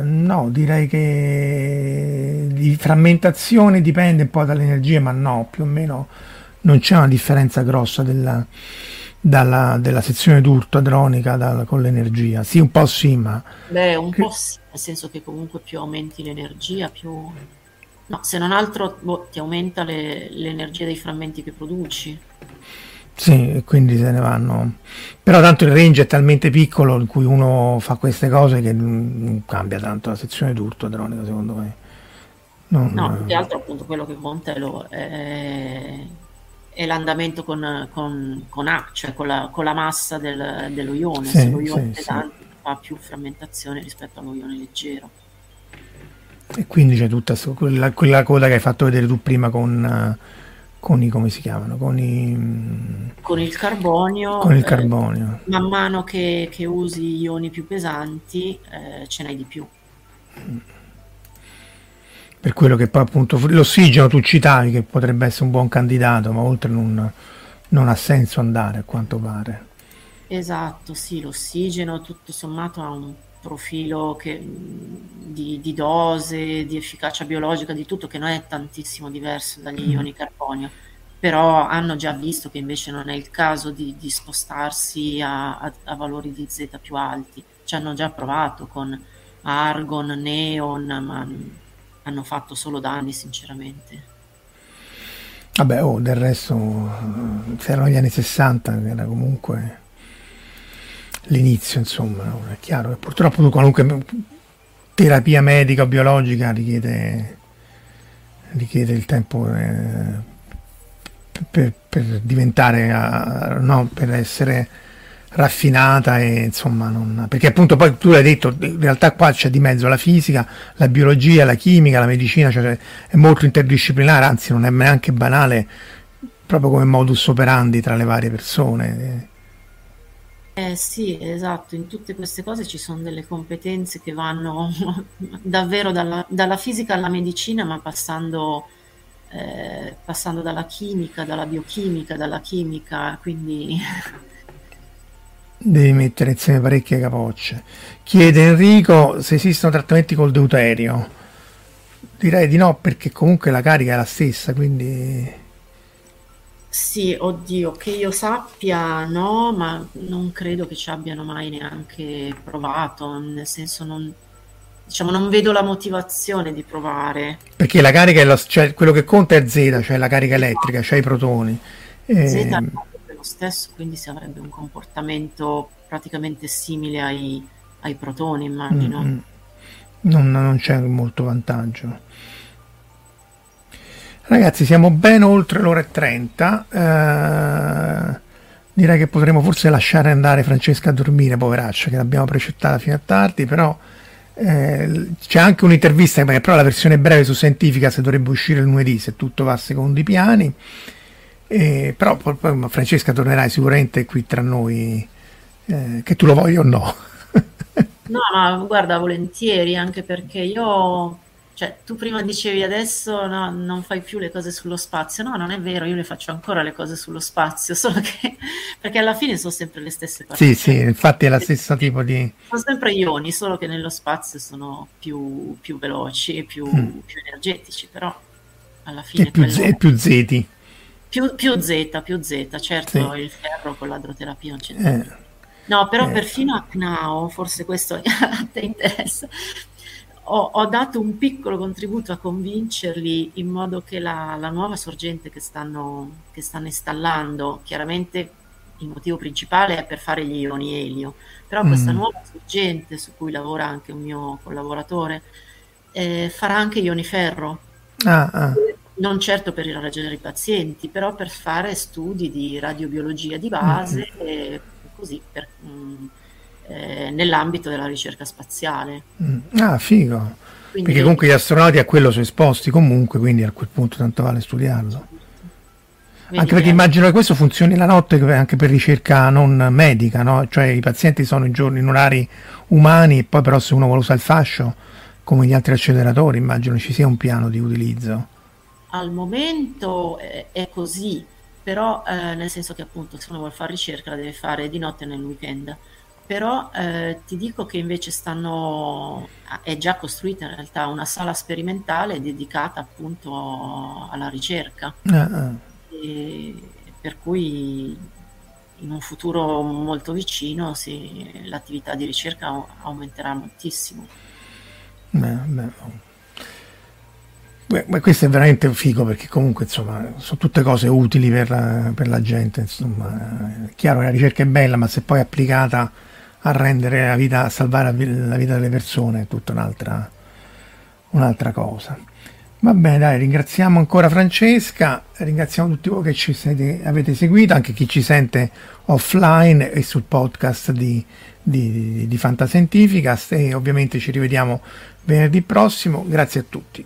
A: no, direi che di frammentazione dipende un po' dall'energia, ma no, più o meno non c'è una differenza grossa della, dalla, della sezione d'urto adronica dalla, con l'energia. Sì, un po' sì, ma...
B: Beh, un po' sì, nel senso che comunque più aumenti l'energia, più... No, se non altro boh, ti aumenta le, l'energia dei frammenti che produci.
A: Sì, quindi se ne vanno. Però tanto il range è talmente piccolo in cui uno fa queste cose che non cambia tanto la sezione d'urto adronica, secondo me.
B: Non, no, più che altro appunto quello che conta è, lo, è, è l'andamento con, con, con, A, cioè con la, con la massa del, dello ione. Sì, Se lo ione sì, pesante sì. fa più frammentazione rispetto allo ione leggero.
A: E quindi c'è tutta quella, quella coda che hai fatto vedere tu prima con con i come si chiamano con i
B: con il carbonio
A: con il eh, carbonio
B: man mano che, che, usi ioni più pesanti eh, ce n'hai di più
A: per quello che poi appunto l'ossigeno tu citavi che potrebbe essere un buon candidato ma oltre non, non ha senso andare a quanto pare
B: esatto sì l'ossigeno tutto sommato ha un profilo che, di, di, dose, di efficacia biologica, di tutto che non è tantissimo diverso dagli mm. ioni carbonio, però hanno già visto che invece non è il caso di, di spostarsi a, a, a, valori di Z più alti. Ci hanno già provato con argon, neon, ma hanno fatto solo danni sinceramente.
A: Vabbè, oh, del resto, se erano gli anni 60, era comunque l'inizio, insomma, è chiaro che purtroppo qualunque terapia medica o biologica richiede, richiede il tempo eh, per, per, diventare, no, per essere raffinata e insomma non, perché appunto poi tu l'hai detto in realtà qua c'è di mezzo la fisica la biologia la chimica la medicina cioè è molto interdisciplinare anzi non è neanche banale proprio come modus operandi tra le varie persone.
B: Eh sì, esatto, in tutte queste cose ci sono delle competenze che vanno davvero dalla, dalla fisica alla medicina, ma passando, eh, passando dalla chimica, dalla biochimica, dalla chimica, quindi
A: Devi mettere insieme parecchie capocce. Chiede Enrico se esistono trattamenti col deuterio. Direi di no perché comunque la carica è la stessa, quindi
B: sì, oddio, che io sappia no, ma non credo che ci abbiano mai neanche provato, nel senso non, diciamo, non vedo la motivazione di provare.
A: Perché la carica è lo, cioè, quello che conta è Z, cioè la carica elettrica, cioè i protoni.
B: E... Z ehm, lo stesso, quindi si avrebbe un comportamento praticamente simile ai, ai protoni, immagino. Mm-hmm.
A: Non, non c'è molto vantaggio. Ragazzi, siamo ben oltre l'ora e 30. Eh, direi che potremmo forse lasciare andare Francesca a dormire, poveraccia, che l'abbiamo precettata fino a tardi, però eh, c'è anche un'intervista, che però la versione breve su Scientifica se dovrebbe uscire lunedì, se tutto va secondo i piani. Eh, però poi, Francesca tornerai sicuramente qui tra noi, eh, che tu lo voglia o no.
B: no, ma guarda, volentieri, anche perché io cioè, tu prima dicevi adesso no, non fai più le cose sullo spazio. No, non è vero, io le faccio ancora le cose sullo spazio, solo che perché alla fine sono sempre le stesse
A: particelle. Sì, sì, infatti è la stessa tipo di.
B: Sono sempre ioni, solo che nello spazio sono più, più veloci e più, mm. più, energetici, però alla fine.
A: E più, z- più zeti.
B: Più, più Z, più Z, certo sì. il ferro con l'adroterapia non c'entra. Eh. No, però eh. perfino a CNAO, forse questo a te interessa, ho, ho, dato un piccolo contributo a convincerli in modo che la, la nuova sorgente che stanno, che stanno, installando, chiaramente il motivo principale è per fare gli ioni elio, però mm. questa nuova sorgente su cui lavora anche un mio collaboratore eh, farà anche ioni ferro. Ah, ah. Non certo per irraggiare i pazienti, però per fare studi di radiobiologia di base mm. e così per, mh, mm, eh, nell'ambito della ricerca spaziale.
A: Mm. Ah, figo. Quindi, Perché comunque gli astronauti a quello sono esposti comunque, quindi a quel punto tanto vale studiarlo. Anche perché immagino che questo funzioni la notte anche per ricerca non medica, no? cioè i pazienti sono in giorni in orari umani e poi però se uno vuole usare il fascio come gli altri acceleratori immagino ci sia un piano di utilizzo.
B: Al momento è così, però eh, nel senso che appunto se uno vuole fare ricerca la deve fare di notte nel weekend però eh, ti dico che invece stanno, è già costruita in realtà una sala sperimentale dedicata appunto alla ricerca. Uh-huh. E, per cui in un futuro molto vicino sì, l'attività di ricerca aumenterà moltissimo.
A: Beh, beh. Beh, questo è veramente figo perché comunque insomma sono tutte cose utili per la, per la gente. Insomma. È chiaro che la ricerca è bella, ma se poi applicata a rendere la vita, a salvare la vita delle persone è tutta un'altra, un'altra cosa. Va bene, dai, ringraziamo ancora Francesca, ringraziamo tutti voi che ci siete, avete seguito, anche chi ci sente offline e sul podcast di, di, di Fantascientificast e ovviamente ci rivediamo venerdì prossimo. Grazie a tutti.